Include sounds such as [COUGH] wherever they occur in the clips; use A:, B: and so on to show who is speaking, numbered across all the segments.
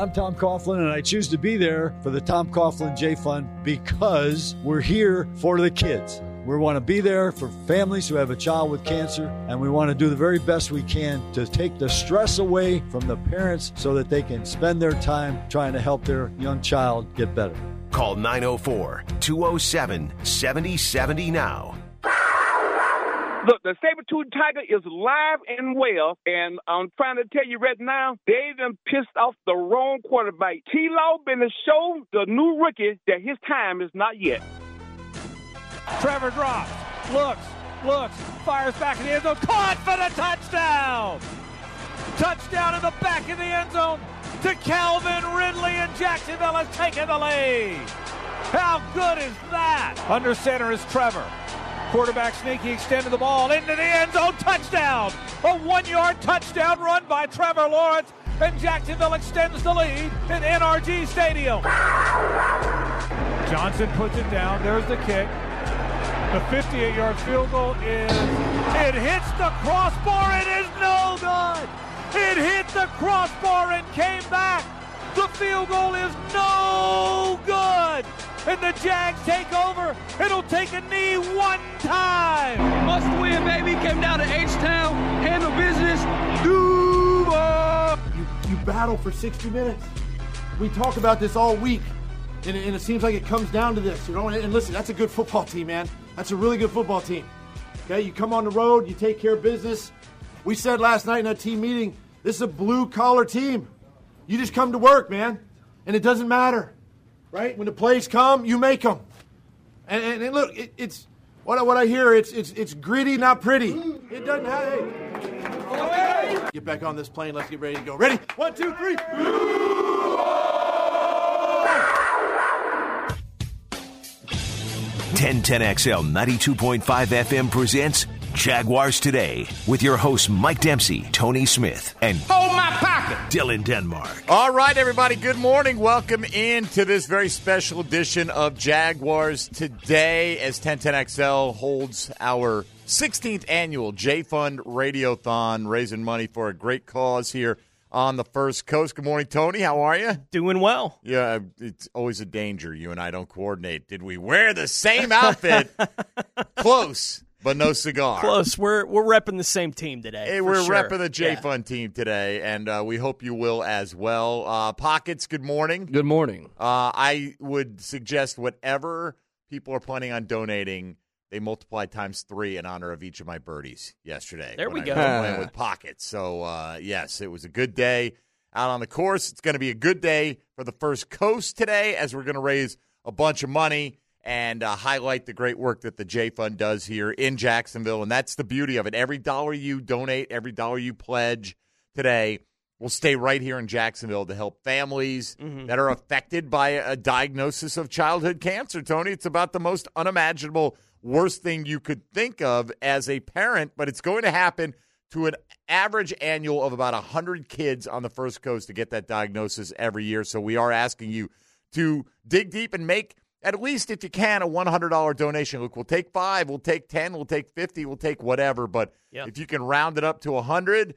A: I'm Tom Coughlin, and I choose to be there for the Tom Coughlin J Fund because we're here for the kids. We want to be there for families who have a child with cancer, and we want to do the very best we can to take the stress away from the parents so that they can spend their time trying to help their young child get better.
B: Call 904 207 7070 now.
C: Look, the saber-tooth tiger is live and well, and I'm trying to tell you right now, they done pissed off the wrong quarterback. T-Law been to show the new rookie that his time is not yet.
D: Trevor drops, looks, looks, fires back in the end zone, caught for the touchdown! Touchdown in the back of the end zone to Calvin Ridley, and Jacksonville has taken the lead. How good is that? Under center is Trevor. Quarterback sneaky, extended the ball into the end zone, touchdown! A one-yard touchdown run by Trevor Lawrence, and Jacksonville extends the lead in NRG Stadium. Johnson puts it down. There's the kick. The 58-yard field goal is it hits the crossbar. It is no good. It hit the crossbar and came back. The field goal is no good. And the Jags take over. It'll take a knee one time.
E: Must win, baby. Came down to H-Town. Handle business. Duval.
F: You, you battle for 60 minutes. We talk about this all week. And, and it seems like it comes down to this, you know. And, and listen, that's a good football team, man. That's a really good football team. Okay, you come on the road, you take care of business. We said last night in that team meeting, this is a blue collar team. You just come to work, man, and it doesn't matter, right? When the plays come, you make them. And, and, and look, it, it's what I, what I hear. It's it's it's gritty, not pretty. It doesn't have. Hey. Get back on this plane. Let's get ready to go. Ready? One, two, three.
B: 1010XL 92.5 FM presents Jaguars Today with your hosts Mike Dempsey, Tony Smith, and
E: Hold my pocket.
B: Dylan Denmark.
G: All right, everybody, good morning. Welcome into this very special edition of Jaguars Today as 1010XL holds our 16th annual J Fund Radiothon, raising money for a great cause here on the First Coast. Good morning, Tony. How are you?
H: Doing well.
G: Yeah, it's always a danger. You and I don't coordinate. Did we wear the same outfit? [LAUGHS] Close, but no cigar.
H: Close. We're we're repping the same team today.
G: Hey, we're
H: sure.
G: repping the J
H: Yeah.
G: Fund team today, and uh, we hope you will as well. Uh, Pockets, good morning.
I: Good morning.
G: Uh, I would suggest whatever people are planning on donating, they multiply times three in honor of each of my birdies yesterday.
H: There we
G: I
H: go.
G: was playing [LAUGHS] with pockets. So uh, yes, it was a good day out on the course. It's going to be a good day for the First Coast today, as we're going to raise a bunch of money and uh, highlight the great work that the J Fund does here in Jacksonville. And that's the beauty of it. Every dollar you donate, every dollar you pledge today will stay right here in Jacksonville to help families
H: Mm-hmm.
G: that are affected by a diagnosis of childhood cancer. Tony, it's about the most unimaginable, worst thing you could think of as a parent, but it's going to happen to an average annual of about 100 kids on the First Coast to get that diagnosis every year. So we are asking you to dig deep and make at least if you can a $100 donation. Look, we'll take 5, we'll take 10, we'll take 50, we'll take whatever, but
H: Yep.
G: if you can round it up to 100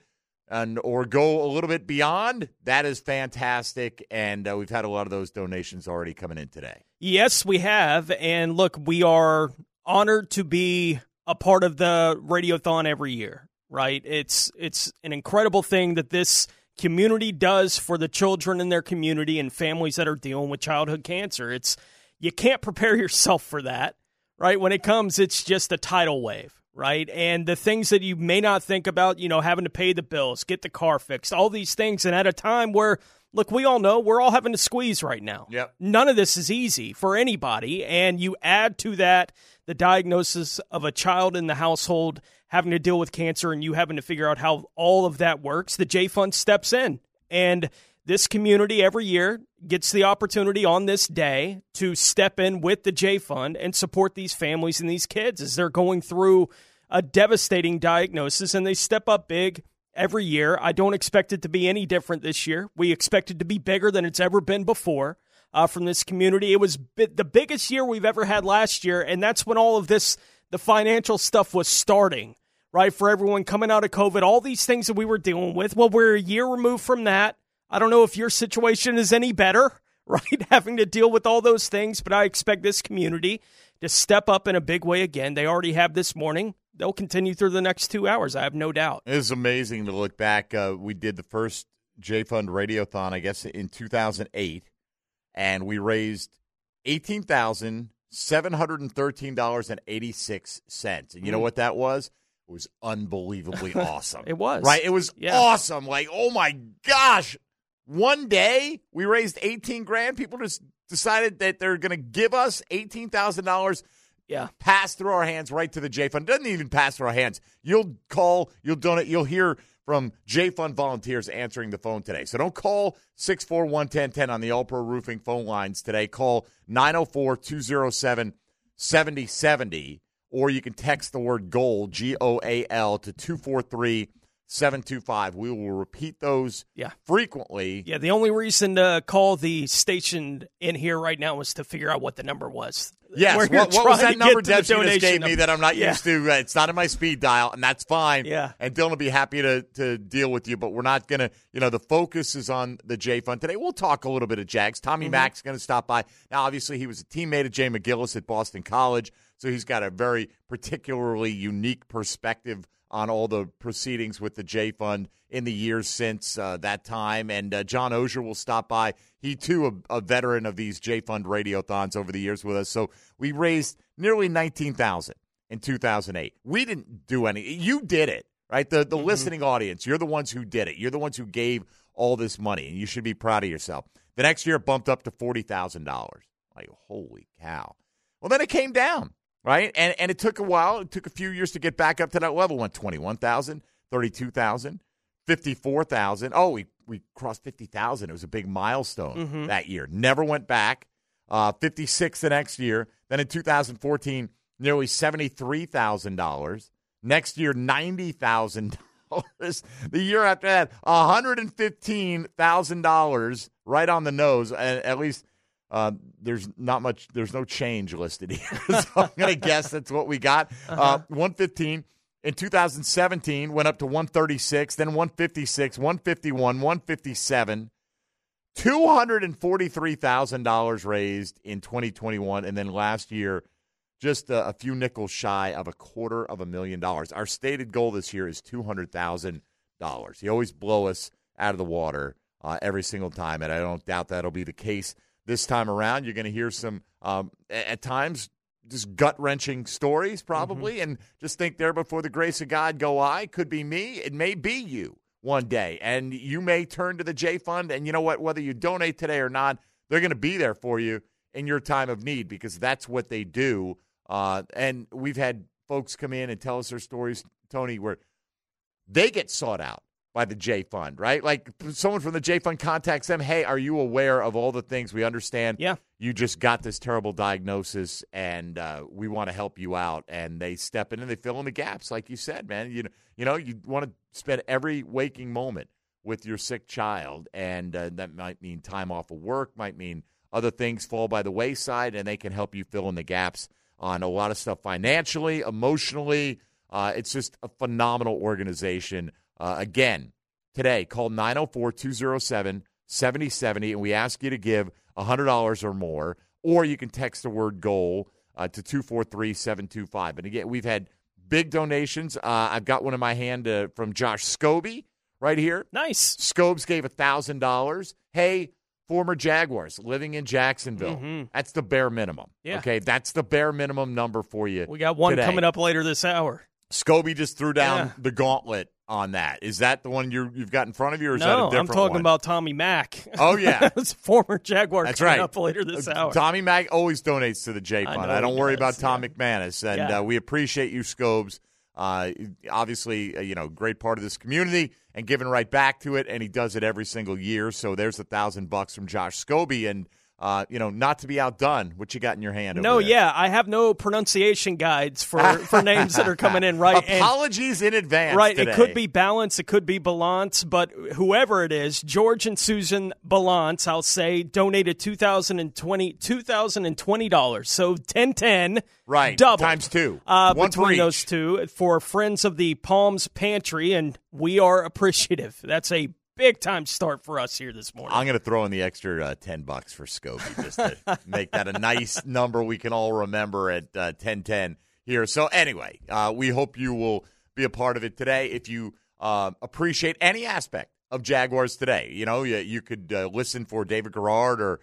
G: and or go a little bit beyond, that is fantastic and uh, we've had a lot of those donations already coming in today.
H: Yes, we have. And look, we are honored to be a part of the radiothon every year, right? It's it's an incredible thing that this community does for the children in their community and families that are dealing with childhood cancer. It's you can't prepare yourself for that, right? When it comes, it's just a tidal wave, right? And the things that you may not think about, you know, having to pay the bills, get the car fixed, all these things, and at a time where look, we all know we're all having to squeeze right now.
G: Yep.
H: None of this is easy for anybody. And you add to that the diagnosis of a child in the household having to deal with cancer and you having to figure out how all of that works. The J Fund steps in. And this community every year gets the opportunity on this day to step in with the J Fund and support these families and these kids as they're going through a devastating diagnosis and they step up big every year. I don't expect it to be any different this year. We expect it to be bigger than it's ever been before uh, from this community. It was bi- the biggest year we've ever had last year, and that's when all of this, the financial stuff was starting, right? For everyone coming out of COVID, all these things that we were dealing with. Well, we're a year removed from that. I don't know if your situation is any better, [LAUGHS] right? Having to deal with all those things, but I expect this community to step up in a big way again. They already have this morning. They'll continue through the next two hours. I have no doubt.
G: It is amazing to look back. Uh, we did the first J Fund Radiothon, I guess, in 2008, and we raised eighteen thousand seven hundred and thirteen dollars and eighty six cents. And you know
H: Mm.
G: what that was? It was unbelievably [LAUGHS] awesome.
H: It was.
G: right. It was
H: Yeah.
G: awesome. Like, oh my gosh! One day we raised eighteen grand. People just decided that they're going to give us eighteen thousand dollars
H: Yeah.
G: pass through our hands right to the J Fund. Doesn't even pass through our hands. You'll call, you'll donate, you'll hear from J Fund volunteers answering the phone today. So don't call 641 1010 on the All Pro Roofing phone lines today. Call 904 207 7070, or you can text the word GOAL, G O A L, to 243 725. We will repeat those
H: Yeah.
G: frequently.
H: Yeah, the only reason to call the station in here right now was to figure out what the number was.
G: Yes.
H: We're
G: What, what was that number
H: get to the
G: Debs you just
H: donation
G: gave me that I'm not
H: Yeah.
G: used to? It's not in my speed dial, and that's fine.
H: Yeah.
G: And Dylan will be happy to, to deal with you, but we're not going to, you know, the focus is on the J Fund today. We'll talk a little bit of Jags. Tommy
H: Mm-hmm.
G: Mack's going to stop by. Now, obviously, he was a teammate of Jay McGillis at Boston College, so he's got a very particularly unique perspective on all the proceedings with the J Fund in the years since uh, that time. And uh, John Oehser will stop by. He, too, a, a veteran of these J Fund radiothons over the years with us. So we raised nearly 19000 in 2008. We didn't do any. You did it, right? The, the listening audience, you're the ones who did it. You're the ones who gave all this money, and you should be proud of yourself. The next year, it bumped up to $40,000. Like, holy cow. Well, then it came down, right? And and it took a while. It took a few years to get back up to that level. Went 21,000, 32,000, 54,000. Oh, we we crossed 50,000. It was a big milestone that year. Never went back. Uh 56 the next year. Then in 2014, nearly $73,000. Next year, $90,000. The year after that, $115,000 right on the nose. At least uh, there's not much, there's no change listed here. [LAUGHS] so I'm going to guess that's what we got. uh 115 in 2017 went up to 136, then 156, 151, 157. $243,000 raised in 2021. And then last year, just a, a few nickels shy of a quarter of a million dollars. Our stated goal this year is $200,000. You always blow us out of the water uh, every single time, and I don't doubt that'll be the case this time around. You're going to hear some, um, at times, just gut wrenching stories, probably, and just think there before the grace of God go I. Could be me. It may be you one day, and you may turn to the J Fund, and you know what? Whether you donate today or not, they're going to be there for you in your time of need because that's what they do. Uh, and we've had folks come in and tell us their stories, Tony, where they get sought out by the J Fund, right? Like someone from the J Fund contacts them, hey, are you aware of all the things we understand?
H: Yeah.
G: You just got this terrible diagnosis, and uh, we want to help you out. And they step in and they fill in the gaps, like you said, man. You know, you know, you want to spend every waking moment with your sick child, and uh, that might mean time off of work, might mean other things fall by the wayside, and they can help you fill in the gaps on a lot of stuff financially, emotionally. Uh, it's just a phenomenal organization. Uh, again, today, call 904 207 7070, and we ask you to give $100 or more, or you can text the word goal uh, to 243 725. And again, we've had big donations. Uh, I've got one in my hand uh, from Josh Scobie right here.
H: Nice.
G: Scobes gave $1,000. Hey, former Jaguars living in Jacksonville. That's the bare minimum.
H: Mm-hmm. Yeah.
G: Okay, that's the bare minimum number for you.
H: We got one
G: today.
H: coming up later this hour.
G: Scobie just threw down
H: Yeah.
G: the gauntlet on that. Is that the one you have got in front of you, or is that a
H: No,
G: different
H: I'm talking
G: one?
H: about Tommy Mack.
G: Oh, yeah. [LAUGHS]
H: It's former Jaguar
G: That's right.
H: up later this
G: Uh,
H: hour.
G: Tommy Mack always donates to the J Fund.
H: know
G: I, don't worry
H: does,
G: about Tom
H: yeah.
G: McManus, and
H: Yeah.
G: uh, we appreciate you, Scobes. Uh, obviously, uh, you know, great part of this community and giving right back to it, and he does it every single year. So there's a thousand bucks from Josh Scobie, and uh, you know, not to be outdone. What you got in your hand? over
H: No, yeah, I have no pronunciation guides for, for names that are coming in, right? And-
G: Apologies in advance.
H: Right,
G: today.
H: it could be Balance, it could be Balance, but whoever it is, George and Susan Balance, I'll say, donated 2020 $2,020. So 1010
G: right
H: double
G: times two,
H: uh, between those two for Friends of the Palms Pantry, and we are appreciative. That's a big time start for us here this morning.
G: I'm going to throw in the extra uh, 10 bucks for Scobie just to [LAUGHS] make that a nice number we can all remember at uh, 1010 here. So, anyway, uh, we hope you will be a part of it today. If you uh, appreciate any aspect of Jaguars today, you know, you, you could uh, listen for David Garrard or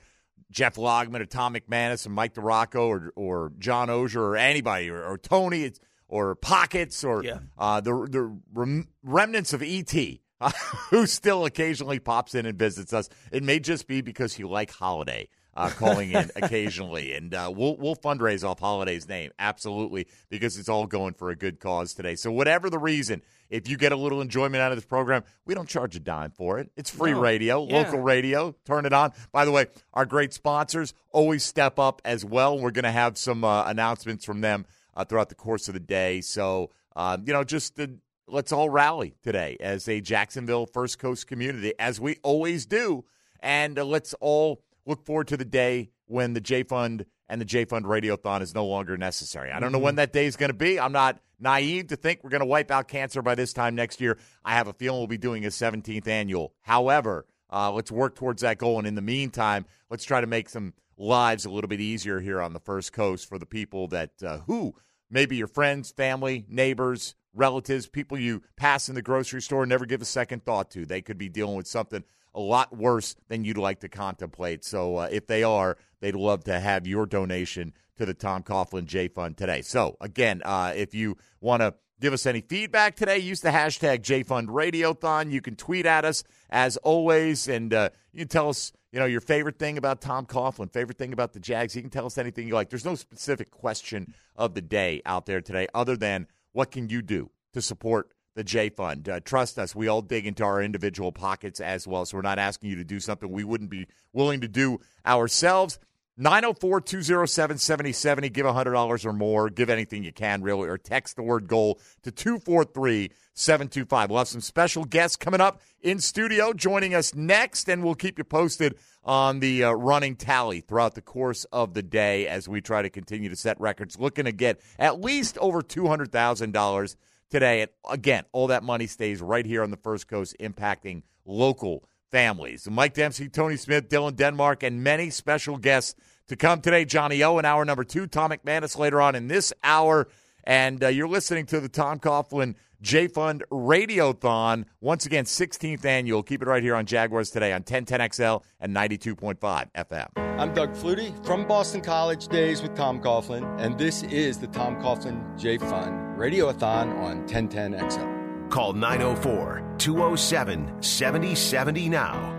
G: Jeff Lageman or Tom McManus and Mike DiRocco or, or John Oehser or anybody or, or Tony. Or pockets or
H: Yeah.
G: uh, the the rem- remnants of ET, [LAUGHS] who still occasionally pops in and visits us. It may just be because you like Holiday. Uh, calling in [LAUGHS] occasionally, and uh, we'll we'll fundraise off Holiday's name, absolutely, because it's all going for a good cause today. So whatever the reason, if you get a little enjoyment out of this program, we don't charge a dime for it. It's free
H: No.
G: radio,
H: Yeah.
G: local radio. Turn it on. By the way, our great sponsors always step up as well. We're going to have some uh, announcements from them uh, throughout the course of the day. So, uh, you know, just uh, let's all rally today as a Jacksonville First Coast community, as we always do. And uh, let's all look forward to the day when the J Fund and the J Fund Radiothon is no longer necessary. I don't know when that day is going to be. I'm not naive to think we're going to wipe out cancer by this time next year. I have a feeling we'll be doing a 17th annual. However, uh, let's work towards that goal. And in the meantime, let's try to make some lives a little bit easier here on the First Coast for the people that uh, who maybe your friends, family, neighbors, relatives, people you pass in the grocery store, never give a second thought to. They could be dealing with something a lot worse than you'd like to contemplate. So uh, if they are, they'd love to have your donation to the Tom Coughlin J Fund today. So again, uh, if you want to give us any feedback today, use the hashtag J Fund Radiothon. You can tweet at us as always, and uh, you can tell us, you know, your favorite thing about Tom Coughlin, favorite thing about the Jags. You can tell us anything you like. There's no specific question of the day out there today, other than what can you do to support the J Fund. Uh, trust us, we all dig into our individual pockets as well. So we're not asking you to do something we wouldn't be willing to do ourselves. 904 207 7070. Give $100 or more. Give anything you can, really, or text the word goal to 243 725. We'll have some special guests coming up in studio joining us next, and we'll keep you posted on the uh, running tally throughout the course of the day as we try to continue to set records. Looking to get at least over $200,000 today. And again, all that money stays right here on the First Coast, impacting local families. Mike Dempsey, Tony Smith, Dylan Denmark, and many special guests to come today. Johnny O in hour number two, Tom McManus later on in this hour. And uh, you're listening to the Tom Coughlin J Fund Radiothon. Once again, 16th annual. Keep it right here on Jaguars today on 1010XL and 92.5 FM.
I: I'm Doug Flutie from Boston College Days with Tom Coughlin, and this is the Tom Coughlin J Fund Radiothon on 1010XL.
B: Call 904 207 7070 now.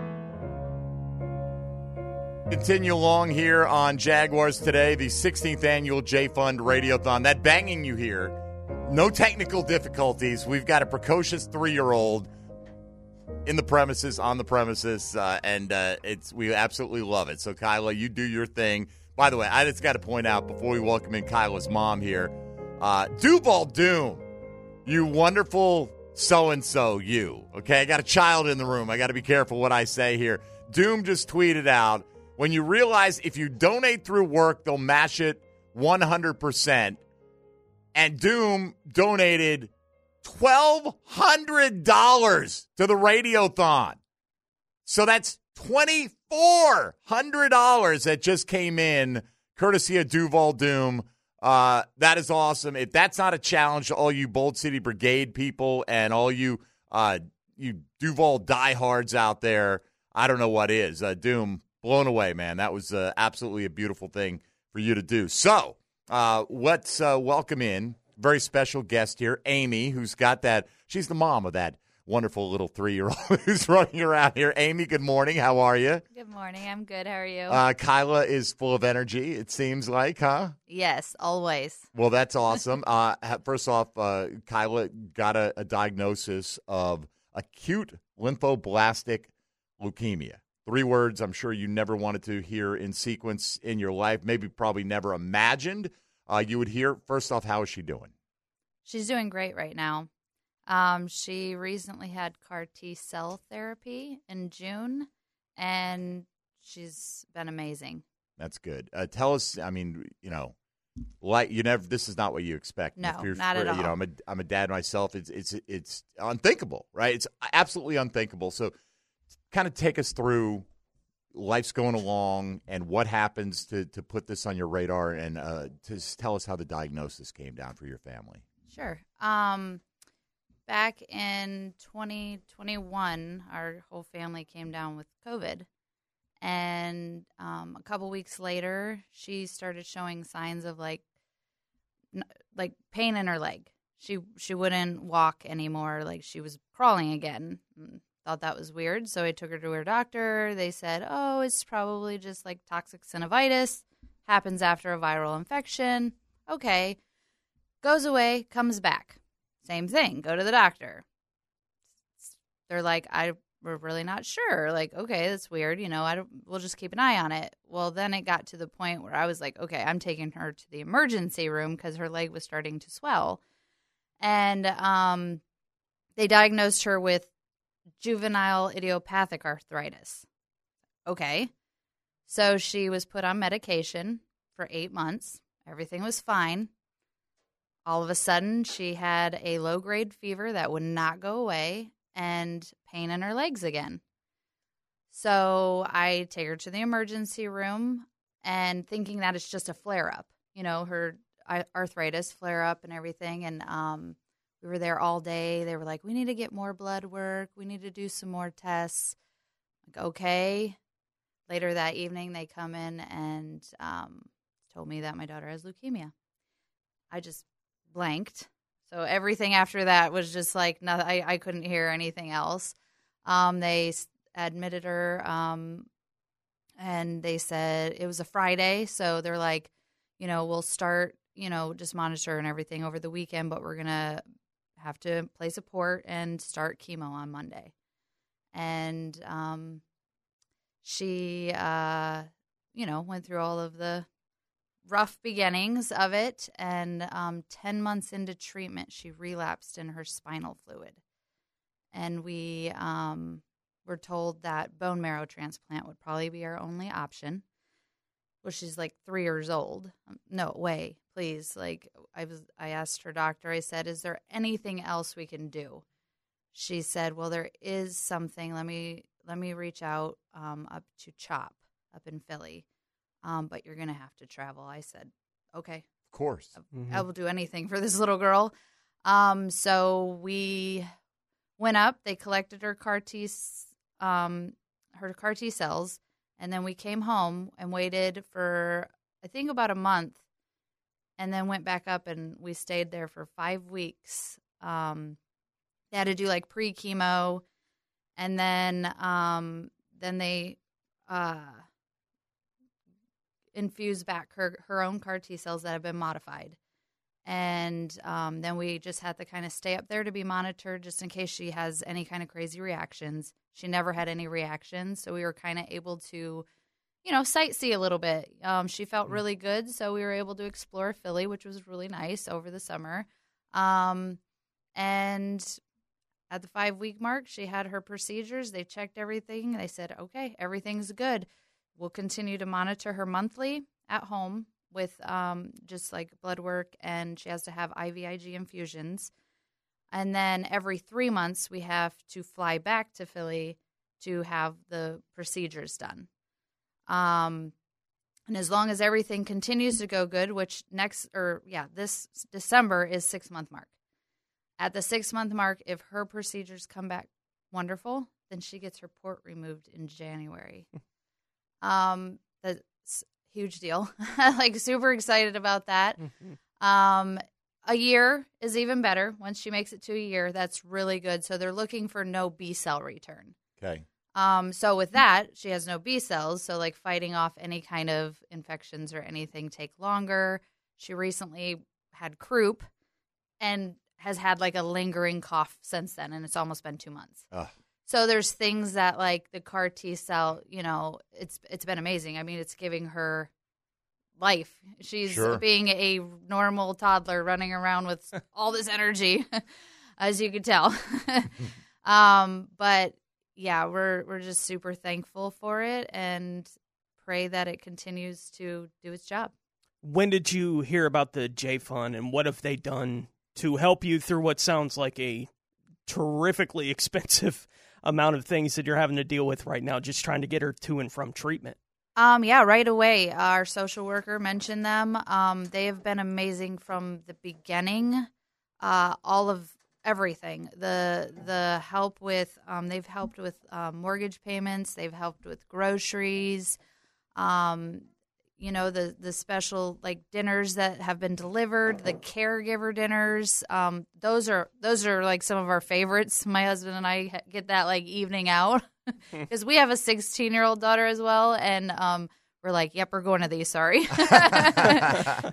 G: Continue along here on Jaguars today, the 16th annual J Fund Radiothon. That banging you hear, no technical difficulties. We've got a precocious three year old in the premises, on the premises, uh, and uh, it's we absolutely love it. So, Kyla, you do your thing. By the way, I just got to point out before we welcome in Kyla's mom here, uh, Duval Doom, you wonderful so and so, you. Okay, I got a child in the room. I got to be careful what I say here. Doom just tweeted out when you realize if you donate through work, they'll match it 100%. And Doom donated $1,200 to the Radiothon. So that's $2,400 that just came in, courtesy of Duval Doom. Uh, that is awesome. If that's not a challenge to all you Bold City Brigade people and all you uh, you Duval diehards out there, I don't know what is. Uh, Doom, blown away, man. That was uh, absolutely a beautiful thing for you to do. So uh, let's uh, welcome in very special guest here, Amy, who's got that. She's the mom of that wonderful little three year old [LAUGHS] who's running around here. Amy, good morning. How are you?
J: Good morning. I'm good. How are you?
G: Uh, Kyla is full of energy, it seems like, huh?
J: yes, always.
G: Well, that's [LAUGHS] awesome. uh, first off, uh, Kyla got a, a diagnosis of acute lymphoblastic leukemia. Three words I'm sure you never wanted to hear in sequence in your life, maybe probably never imagined uh, you would hear. First off, how is she doing?
J: She's doing great right now. Um, she recently had CAR T cell therapy in June, and she's been amazing.
G: That's good. Uh, tell us, I mean, you know, like you never. This is not what you expect.
J: No, not at all.
G: You know. I'm a I'm a dad myself. It's it's it's unthinkable, right? It's absolutely unthinkable. So kind of take us through life's going along and what happens to to put this on your radar and uh, to tell us how the diagnosis came down for your family.
J: Sure. Um, back in 2021, our whole family came down with COVID. And um, a couple weeks later, she started showing signs of like, like pain in her leg. She she wouldn't walk anymore. Like she was crawling again. Thought that was weird, so I took her to her doctor. They said, "Oh, it's probably just like toxic synovitis. Happens after a viral infection." Okay, goes away, comes back. Same thing. Go to the doctor. They're like, I we're really not sure. Like, okay, that's weird. You know, I don't. We'll just keep an eye on it. Well, then it got to the point where I was like, okay, I'm taking her to the emergency room because her leg was starting to swell, and um, they diagnosed her with juvenile idiopathic arthritis. Okay, so she was put on medication for eight months. Everything was fine all of a sudden she had a low grade fever that would not go away and pain in her legs again. So I take her to the emergency room and thinking that it's just a flare up, you know, her arthritis flare up and everything. And um, we were there all day. They were like, we need to get more blood work. We need to do some more tests. Like, okay. Later that evening, they come in and um, told me that my daughter has leukemia. I just blanked. So everything after that was just like nothing. I, I couldn't hear anything else. Um, they admitted her, um, and they said it was a Friday. So they're like, you know, we'll start, you know, just monitor and everything over the weekend, but we're gonna have to play support and start chemo on Monday. And um, she, uh, you know, went through all of the rough beginnings of it. And um, 10 months into treatment, she relapsed in her spinal fluid. And we um, were told that bone marrow transplant would probably be our only option. Well, she's like three years old. No way, please. Like I was, I asked her doctor. I said, "Is there anything else we can do?" She said, "Well, there is something. Let me let me reach out um, up to CHOP up in Philly." um, but you're going to have to travel. I said, okay.
G: Of course.
J: Mm-hmm. I will do anything for this little girl. Um, so we went up, they collected her CAR T, um, her CAR T cells, and then we came home and waited for, I think, about a month, and then went back up and we stayed there for five weeks. Um, they had to do like pre chemo, and then um, then they uh, infuse back her her own CAR T cells that have been modified. And um, then we just had to kind of stay up there to be monitored just in case she has any kind of crazy reactions. She never had any reactions, so we were kind of able to, you know, sightsee a little bit. Um, she felt mm. really good, so we were able to explore Philly, which was really nice over the summer. Um, and at the five week mark, she had her procedures. They checked everything. They said, okay, everything's good. We'll continue to monitor her monthly at home with um, just like blood work, and she has to have IVIG infusions. And then every three months, we have to fly back to Philly to have the procedures done. Um, and as long as everything continues to go good, which next, or yeah, this December is six month mark. At the six month mark, if her procedures come back wonderful, then she gets her port removed in January. [LAUGHS] Um, that's huge deal. [LAUGHS] like super excited about that. Mm-hmm. Um, a year is even better. Once she makes it to a year, that's really good. So they're looking for no B cell return.
G: Okay.
J: Um, so with that, she has no B cells. So like fighting off any kind of infections or anything take longer. She recently had croup and has had like a lingering cough since then, and it's almost been two months. Ugh. So there's things that like the CAR T cell, you know, it's it's been amazing. I mean, it's giving her life. She's sure. being a normal toddler running around with [LAUGHS] all this energy, [LAUGHS] as you can tell. [LAUGHS] um, but yeah, we're we're just super thankful for it and pray that it continues to do its job.
H: When did you hear about the J Fund and what have they done to help you through what sounds like a terrifically [LAUGHS] expensive amount of things that you're having to deal with right now, just trying to get her to and from treatment.
J: Um, yeah, right away. Our social worker mentioned them. Um, they have been amazing from the beginning. Uh, all of everything. The the help with um, they've helped with uh, mortgage payments. They've helped with groceries. Um, you know the the special like dinners that have been delivered, the caregiver dinners. Um, those are those are like some of our favorites. [LAUGHS] My husband and I get that like evening out [LAUGHS] because we have a 16 year old daughter as well, and um, we're like, yep, we're going to these. Sorry, [LAUGHS]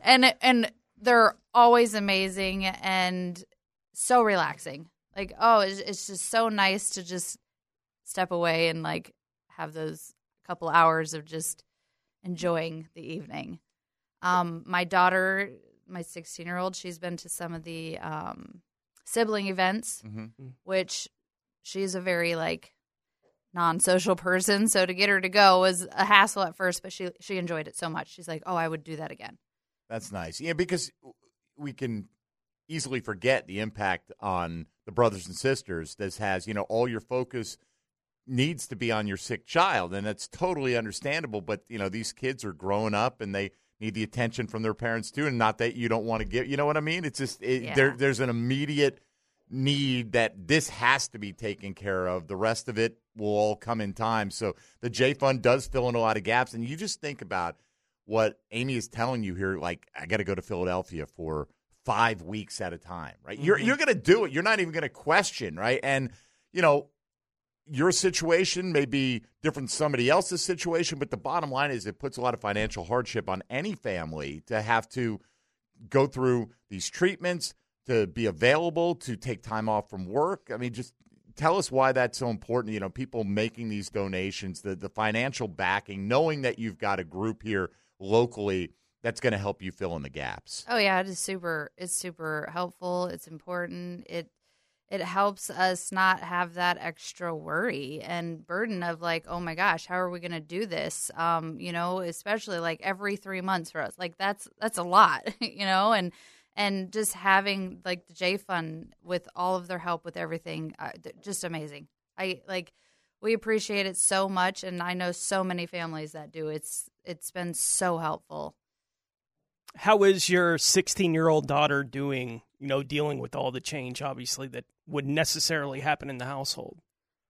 J: and and they're always amazing and so relaxing. Like, oh, it's, it's just so nice to just step away and like have those couple hours of just enjoying the evening. Um, my daughter, my 16 year old, she's been to some of the um, sibling events,
G: Mm-hmm.
J: which she's a very like non-social person. So to get her to go was a hassle at first, but she she enjoyed it so much. She's like, "Oh, I would do that again."
G: That's nice. Yeah, because we can easily forget the impact on the brothers and sisters this has. You know, all your focus needs to be on your sick child, and that's totally understandable. But you know, these kids are growing up, and they need the attention from their parents too. And not that you don't want to give. You know what I mean? It's just it,
J: Yeah.
G: there. There's an immediate need that this has to be taken care of. The rest of it will all come in time. So the J Fund does fill in a lot of gaps, and you just think about what Amy is telling you here. Like, I got to go to Philadelphia for five weeks at a time, right? You're mm-hmm. you're going to do it. You're not even going to question, right? And you know, your situation may be different than somebody else's situation, but the bottom line is it puts a lot of financial hardship on any family to have to go through these treatments, to be available, to take time off from work. I mean, just tell us why that's so important. You know, people making these donations, the the financial backing, knowing that you've got a group here locally that's going to help you fill in the gaps.
J: Oh yeah, it is super. It's super helpful. It's important. It it helps us not have that extra worry and burden of like, oh my gosh, how are we going to do this? Um, you know, especially like every three months for us. Like that's that's a lot, [LAUGHS] you know, and and just having like the J Fund with all of their help with everything, uh, just amazing. I like we appreciate it so much, and I know so many families that do. It's it's been so helpful.
H: How is your 16 year old daughter doing, you know, dealing with all the change, obviously, that would necessarily happen in the household?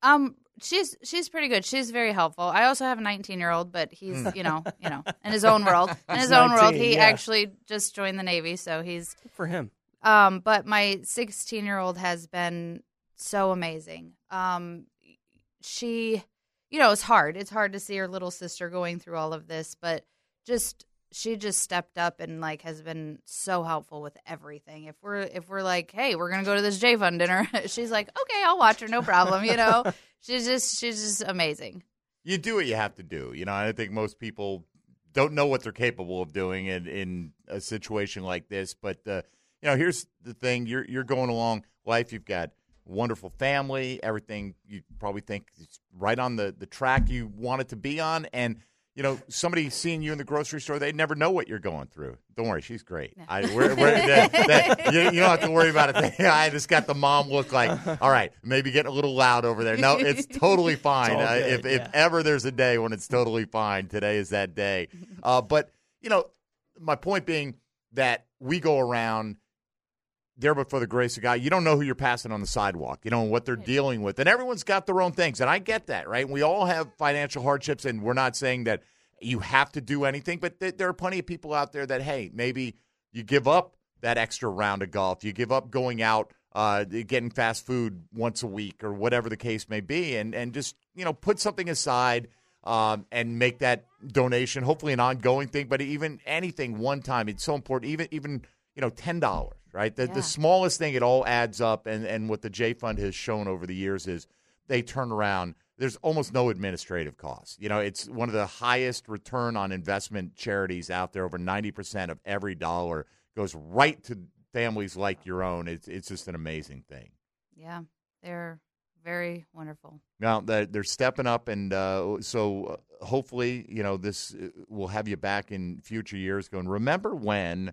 J: Um, she's she's pretty good. She's very helpful. I also have a 19 year old, but he's
H: Mm.
J: you know you know in his own world. [LAUGHS] In
H: He's
J: his own world, he
H: yeah.
J: actually just joined the Navy, so he's
H: For him.
J: um. But my 16 year old has been so amazing. Um, she, you know, it's hard. It's hard to see her little sister going through all of this, but just she just stepped up and like has been so helpful with everything. If we're if we're like, hey, we're gonna go to this J Fund dinner, [LAUGHS] she's like, okay, I'll watch her, no problem. You know, [LAUGHS] she's just she's just amazing.
G: you do what you have to do. You know, I think most people don't know what they're capable of doing in, in a situation like this. But uh, you know, here's the thing: you're you're going along life. You've got wonderful family. Everything you probably think is right on the the track you want it to be on, and. You know, somebody seeing you in the grocery store, they never know what you're going through. Don't worry, she's great. I, we're, we're, [LAUGHS] that, that- you, you don't have to worry about it. [LAUGHS] I just got the mom look like, all right, maybe getting a little loud over there. No, it's totally [LAUGHS] fine.
H: all
G: Uh,
H: good,
G: if, if
H: yeah.
G: ever there's a day when it's totally fine, today is that day. Uh, but you know, my point being that we go around there, but for the grace of God, you don't know who you're passing on the sidewalk. You know what they're dealing with, and everyone's got their own things, and I get that, right? We all have financial hardships, and we're not saying that you have to do anything, but th- there are plenty of people out there that, hey, maybe you give up that extra round of golf, you give up going out uh, getting fast food once a week or whatever the case may be, and and just you know put something aside um, and make that donation hopefully an ongoing thing, but even anything one time, it's so important. Even even you know ten dollars, right? The
J: Yeah.
G: the smallest thing, it all adds up, and and what the J Fund has shown over the years is they turn around. There's almost no administrative costs. You know, it's one of the highest return on investment charities out there. Over ninety percent of every dollar goes right to families like your own. It's it's just an amazing thing.
J: Yeah, they're very wonderful.
G: Now they're, they're stepping up, and uh, so uh, hopefully, you know, this uh, will have you back in future years. Going, remember when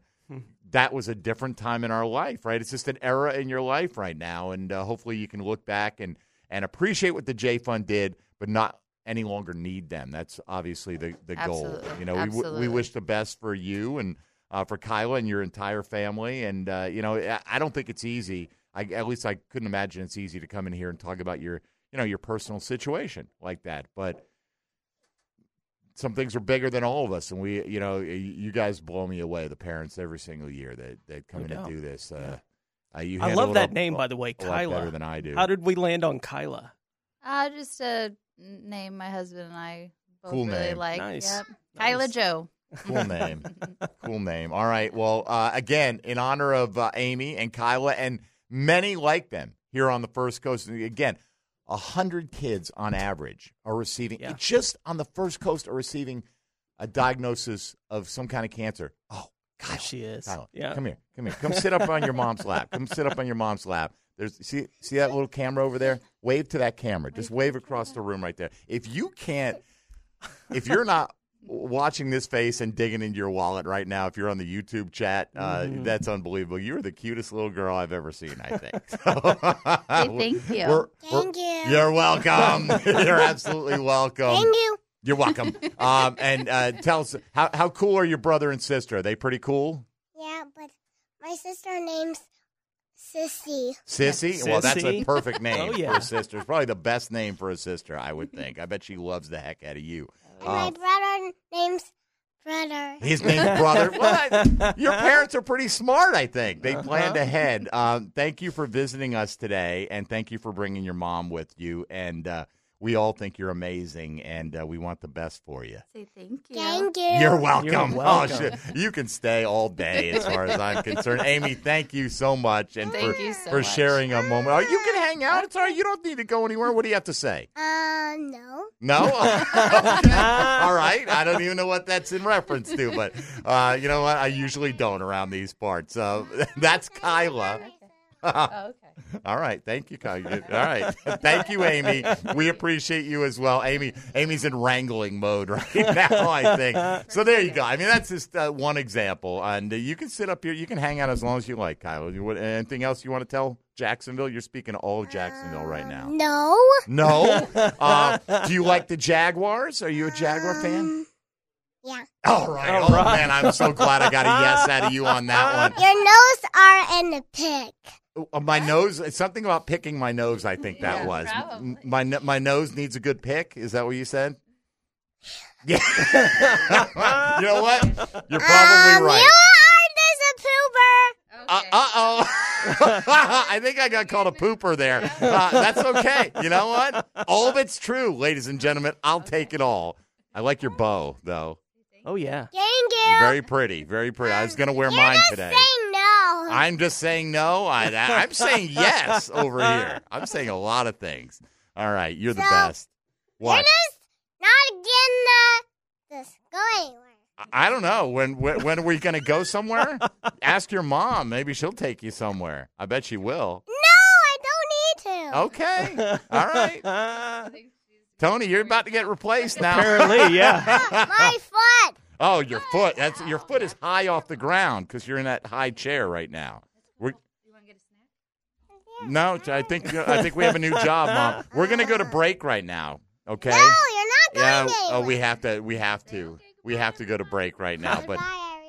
G: that was a different time in our life, right? It's just an era in your life right now, and uh, hopefully, you can look back and and appreciate what the J Fund did, but not any longer need them. That's obviously the, the goal. You know, we, we wish the best for you and uh, for Kyla and your entire family. And, uh, you know, I, I don't think it's easy. I, at least I couldn't imagine it's easy to come in here and talk about your, you know, your personal situation like that. But some things are bigger than all of us, and we, you know, you guys blow me away. The parents every single year that that come
H: No
G: in and do this. Uh, uh, you
H: I love
G: it
H: that
G: a-
H: name, by the way, Kyla.
G: better than I do.
H: How did we land on Kyla?
J: Uh, just a name my husband and I both
G: Cool
J: really
G: name.
J: like.
H: Nice.
J: Yep.
H: Nice.
J: Kyla Joe.
G: cool name. [LAUGHS] cool name. All right. Well, uh, again, in honor of uh, Amy and Kyla and many like them here on the First Coast. Again, a hundred kids on average are receiving
H: Yeah.
G: just on the First Coast are receiving a diagnosis of some kind of cancer. Oh, Kyla,
H: she is.
G: Kyla,
H: Yeah.
G: come here, come here, come sit up on your mom's lap. Come sit up on your mom's lap. There's see see that little camera over there. Wave to that camera. Just wave across the room right there. If you can't, if you're not watching this face and digging into your wallet right now, if you're on the YouTube chat, uh,
H: Mm-hmm.
G: that's unbelievable. You're the cutest little girl I've ever seen. I think. [LAUGHS]
J: thank you.
G: We're- we're-
K: Thank you.
G: You're welcome. [LAUGHS] you're absolutely welcome.
K: Thank you.
G: You're welcome. Um, and uh, tell us how how cool are your brother and sister? Are they pretty cool?
K: Yeah, but my sister name's Sissy.
G: Sissy? Well, that's a perfect [LAUGHS] name
H: Oh,
G: for
H: yeah.
G: a sister. It's probably the best name for a sister, I would think. I bet she loves the heck out of you.
K: And my
G: Um,
K: brother name's Brother.
G: his name's brother. [LAUGHS] What? Your parents are pretty smart, I think. They planned
H: Uh-huh.
G: ahead. Um, thank you for visiting us today, and thank you for bringing your mom with you. And uh, we all think you're amazing, and uh, we want the best for you.
J: Say thank you.
K: Thank you.
G: You're welcome.
H: You're
G: Oh,
H: welcome.
G: shit. You can stay all day as far as I'm concerned. [LAUGHS] Amy, thank you so much and
J: Thank
G: for,
J: you so
G: for
J: much.
G: sharing a moment. Oh, you can hang out. It's all right. You don't need to go anywhere. What do you have to say?
K: Uh, no.
G: No? [LAUGHS] [LAUGHS] All right. I don't even know what that's in reference to, but uh, you know what? I usually don't around these parts. Uh, that's Kyla.
J: Oh, okay. [LAUGHS]
G: All right, thank you, Kyle. All right, [LAUGHS] thank you, Amy. We appreciate you as well, Amy. Amy's in wrangling mode right [LAUGHS] now, I think. So there you go. I mean, that's just uh, one example, and uh, you can sit up here, you can hang out as long as you like, Kyle. You, what, anything else you want to tell Jacksonville? You're speaking all of Jacksonville right now.
K: No.
G: No. Uh, do you like the Jaguars? Are you a Jaguar fan?
K: Um, Yeah.
G: All right.
H: All
G: oh
H: right.
G: man, I'm so glad I got a yes out of you on that one.
K: Your nose are in the pig.
G: Uh, My nose, it's something about picking my nose. I think that
J: Yeah,
G: was
J: probably.
G: My no- my nose needs a good pick. Is that what you said? [LAUGHS] Yeah. [LAUGHS] you know what? You're probably
K: um,
G: right.
K: You are
G: Uh
J: Okay.
G: oh. [LAUGHS] I think I got called a pooper there. Uh, that's okay. You know what? All of it's true, ladies and gentlemen. I'll take it all. I like your bow, though.
H: Oh yeah.
K: Thank you.
G: Very pretty. Very pretty. I was going to wear
K: You're
G: mine
K: just
G: today.
K: saying no.
G: I'm just saying no. I, I'm saying yes over here. I'm saying a lot of things. All right, you're the best. What?
K: just not getting the, this go anywhere.
G: I don't know. When when, when are we going to go somewhere? [LAUGHS] Ask your mom. Maybe she'll take you somewhere. I bet she will.
K: No, I don't need to.
G: Okay. All right. [LAUGHS] Tony, you're about to get replaced now.
H: Apparently, yeah. [LAUGHS]
K: My foot.
G: Oh, your foot. That's your foot is high off the ground because you're in that high chair right now. We're,
J: You want to get a snack?
G: no, I think I think we have a new job, mom. [LAUGHS] We're going to go to break right now. Okay.
K: No, you're not going
G: Yeah.
K: anywhere.
G: Oh, we have to. We have to. We have to go to break right now. But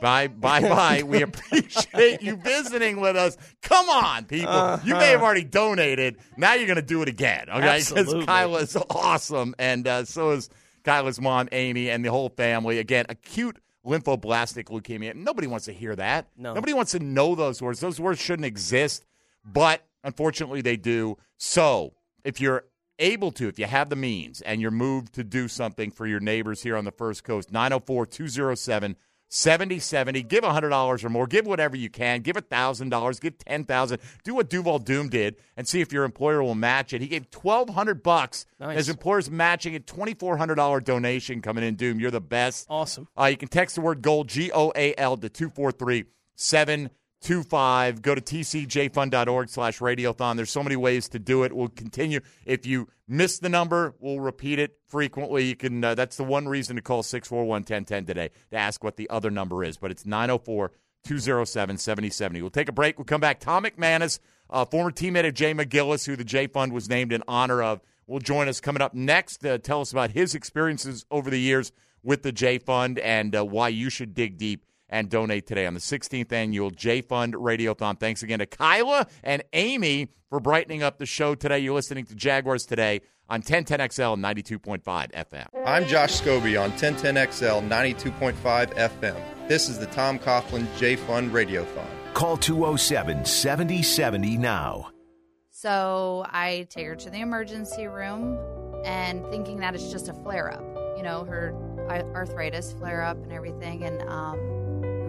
K: Bye,
G: bye, bye, bye. We [LAUGHS] appreciate you visiting with us. Come on, people. You may have already donated. Now you're going to do it again. Okay. [LAUGHS] Because
H: Absolutely.
G: Kyla's awesome, and uh, so is Kyla's mom, Amy, and the whole family. Again, acute lymphoblastic leukemia. Nobody wants to hear that.
H: No.
G: Nobody wants to know those words. Those words shouldn't exist, but unfortunately they do. So if you're able to, if you have the means and you're moved to do something for your neighbors here on the First Coast, 904 207 7070. Give $100 or more. Give whatever you can. Give $1,000. Give 10,000. Do what Duval Doom did and see if your employer will match it. He gave 1200 bucks.
H: Nice.
G: His employer's matching a $2,400 donation coming in, Doom. You're the best.
H: Awesome.
G: Uh, you can text the word GOAL, G O A L, to 243 725. Go to tcjfund.org slash radiothon. There's so many ways to do it. We'll continue. If you miss the number, we'll repeat it frequently. You can. Uh, that's the one reason to call 641 1010 today to ask what the other number is. But it's 904 207 7070. We'll take a break. We'll come back. Tom McManus uh, former teammate of Jay McGillis, who the J Fund was named in honor of, will join us coming up next to tell us about his experiences over the years with the J Fund and uh, why you should dig deep and donate today on the 16th annual J Fund Radiothon. Thanks again to Kyla and Amy for brightening up the show today. You're listening to Jaguars today on 1010XL 92.5 FM.
L: I'm Josh Scobee on 1010XL 92.5 FM. This is the Tom Coughlin J Fund Radiothon.
B: Call 207 7070 now.
J: So I take her to the emergency room and thinking that it's just a flare up, you know, her arthritis flare up and everything. And um, we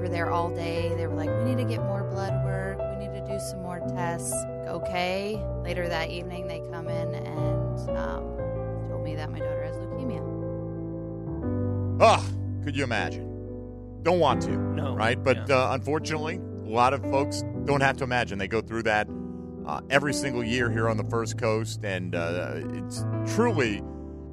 J: were there all day. They were like, we need to get more blood work, we need to do some more tests. Okay. Later that evening, they come in and um, told me that my daughter has leukemia.
G: Ah, could you imagine? Don't want to.
H: No.
G: Right? But uh, unfortunately, a lot of folks don't have to imagine. They go through that uh, every single year here on the First Coast, and uh, it's truly,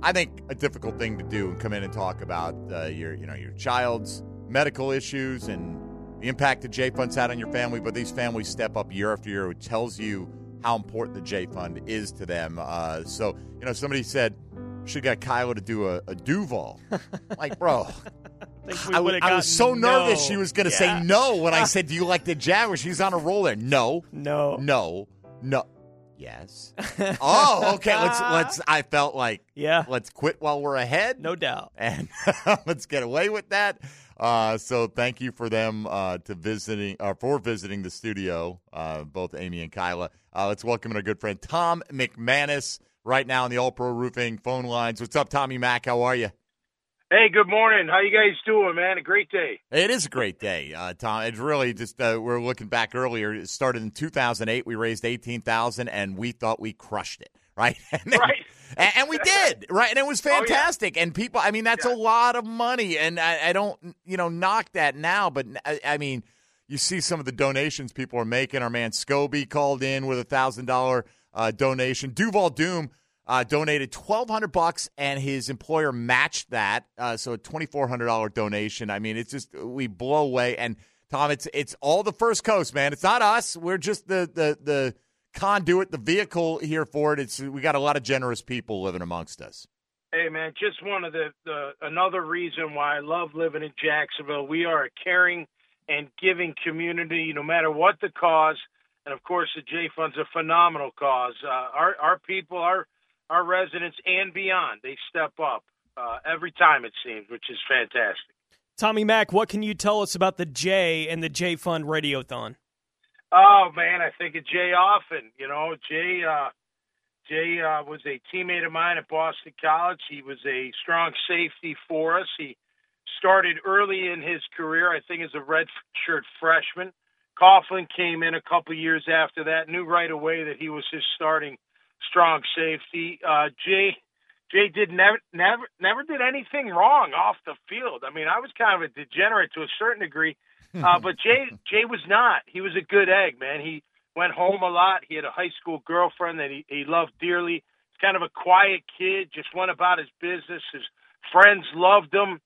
G: I think, a difficult thing to do and come in and talk about uh, your, you know, your child's medical issues and the impact that J Fund's had on your family. But these families step up year after year, which tells you how important the J Fund is to them. Uh, so, you know, somebody said should got Kyla to do a, a Duval. [LAUGHS] like, bro. [LAUGHS] I was so nervous
H: no.
G: she was going to
H: Yeah.
G: say no when I [LAUGHS] said, "Do you like the Jaguars?" She's on a roll there. No,
H: No.
G: no, no. Yes. oh, okay. Let's let's. I felt like
H: Yeah.
G: Let's quit while we're ahead.
H: No doubt.
G: and let's get away with that. Uh, so thank you for them uh, to visiting uh, for visiting the studio, uh, both Amy and Kyla. Uh, let's welcome in our good friend Tom McManus right now on the All Pro Roofing phone lines. What's up, Tommy Mack? How are you?
M: Hey, good morning. How you guys doing, man? A great day.
G: It is a great day, uh, Tom. It's really just uh, we're looking back earlier. It started in 2008. We raised 18,000, and we thought we crushed it, right? [LAUGHS] And then-
M: Right.
G: And, and we did, right? And it was [LAUGHS]
M: Oh, yeah.
G: fantastic. And people, I mean, that's a lot of money, and I, I don't, you know, knock that now, but I, I mean, you see some of the donations people are making. Our man Scobee called in with a thousand dollar uh, donation. Duval Doom uh, donated twelve hundred bucks, and his employer matched that, uh, so a twenty four hundred dollar donation. I mean, it's just we blow away. And Tom, it's it's all the First Coast, man. It's not us. We're just the the the conduit, the vehicle here for it. It's we got a lot of generous people living amongst us.
M: Hey, man, just one of the, the another reason why I love living in Jacksonville. We are a caring and giving community, no matter what the cause. And of course, the J Fund's a phenomenal cause. Uh, our our people, our our residents, and beyond, they step up uh, every time it seems, which is fantastic.
H: Tommy Mack, what can you tell us about the J and the J Fund Radiothon?
M: Oh man, I think of Jay often. You know, Jay. Uh, Jay uh, was a teammate of mine at Boston College. He was a strong safety for us. He started early in his career, I think, as a redshirt freshman. Coughlin came in a couple years after that. Knew right away that he was his starting strong safety. Uh, Jay. Jay did never, never, never did anything wrong off the field. I mean, I was kind of a degenerate to a certain degree, uh, but Jay, Jay was not. He was a good egg, man. He went home a lot. He had a high school girlfriend that he, he loved dearly. He's kind of a quiet kid, just went about his business. His friends loved him,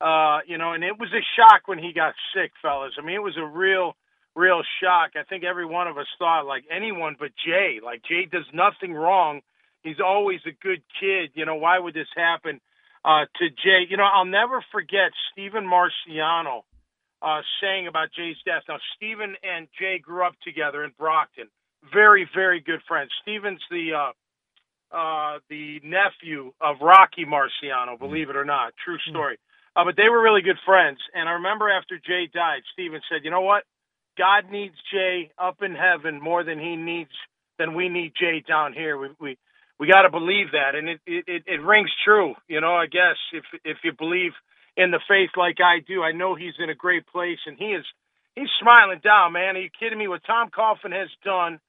M: uh, you know, and it was a shock when he got sick, fellas. I mean, it was a real, real shock. I think every one of us thought, like anyone but Jay, like Jay does nothing wrong. He's always a good kid. You know, why would this happen uh, to Jay? You know, I'll never forget Stephen Marciano uh, saying about Jay's death. Now, Stephen and Jay grew up together in Brockton. Very, very good friends. Stephen's the uh, uh, the nephew of Rocky Marciano, believe it or not. True story. Uh, but they were really good friends. And I remember after Jay died, Stephen said, "You know what? God needs Jay up in heaven more than he needs than we need Jay down here. We we we got to believe that, and it, it it it rings true. You know, I guess if if you believe in the faith like I do, I know he's in a great place, and he is he's smiling down, man. Are you kidding me? What Tom Coughlin has done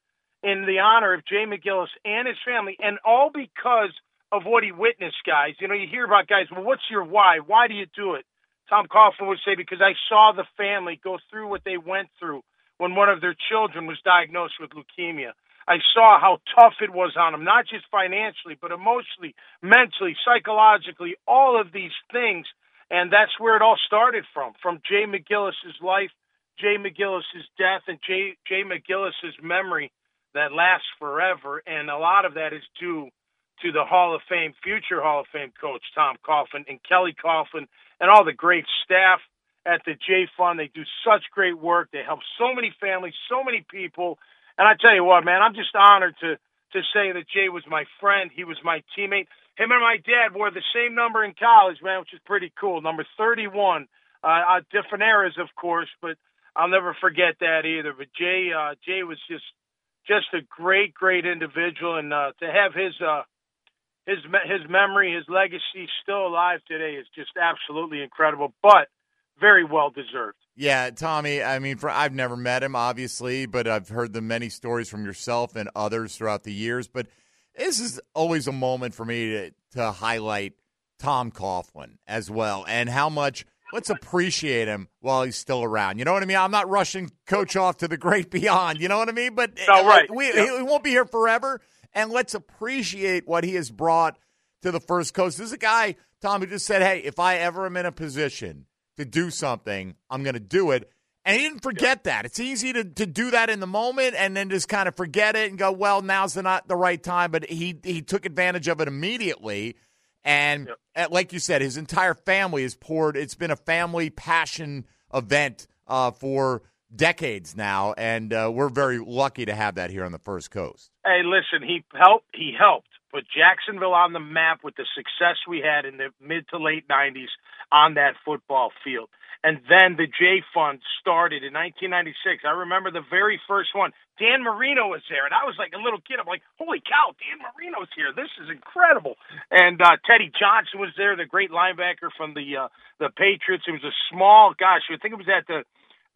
M: in the honor of Jay McGillis and his family, and all because of what he witnessed, guys. You know, you hear about guys. Well, what's your why? Why do you do it? Tom Coughlin would say, because I saw the family go through what they went through when one of their children was diagnosed with leukemia. I saw how tough it was on them, not just financially, but emotionally, mentally, psychologically, all of these things. And that's where it all started from, from Jay McGillis's life, Jay McGillis's death, and Jay, Jay McGillis's memory. that lasts forever, and a lot of that is due to the Hall of Fame, future Hall of Fame coach Tom Coughlin and Kelly Coughlin and all the great staff at the J Fund. They do such great work. They help so many families, so many people. And I tell you what, man, I'm just honored to to say that Jay was my friend. He was my teammate. Him and my dad wore the same number in college, man, which is pretty cool. Number 31. Uh, uh, different eras, of course, but I'll never forget that either. But Jay, uh, Jay was just just a great, great individual, and uh, to have his uh, his his memory, his legacy still alive today is just absolutely incredible. But very well deserved.
G: Yeah, Tommy. I mean, for I've never met him, obviously, but I've heard the many stories from yourself and others throughout the years. But this is always a moment for me to, to highlight Tom Coughlin as well, and how much let's appreciate him while he's still around. You know what I mean? I'm not rushing Coach off to the great beyond. You know what I mean? But
M: no, right.
G: we,
M: yep.
G: he won't be here forever, and let's appreciate what he has brought to the First Coast. This is a guy, Tom, who just said, "Hey, if I ever am in a position." to do something, I'm going to do it. And he didn't forget that. It's easy to, to do that in the moment and then just kind of forget it and go, well, now's the not the right time. But he he took advantage of it immediately. And yep. like you said, his entire family has poured. It's been a family passion event uh, for decades now, and uh, we're very lucky to have that here on the First Coast.
M: Hey, listen, he helped. He helped put Jacksonville on the map with the success we had in the mid to late '90s on that football field. And then the J Fund started in 1996. I remember the very first one. Dan Marino was there, and I was like a little kid. I'm like, "Holy cow, Dan Marino's here! This is incredible!" And uh, Teddy Johnson was there, the great linebacker from the uh, the Patriots. It was a small, gosh, I think it was at the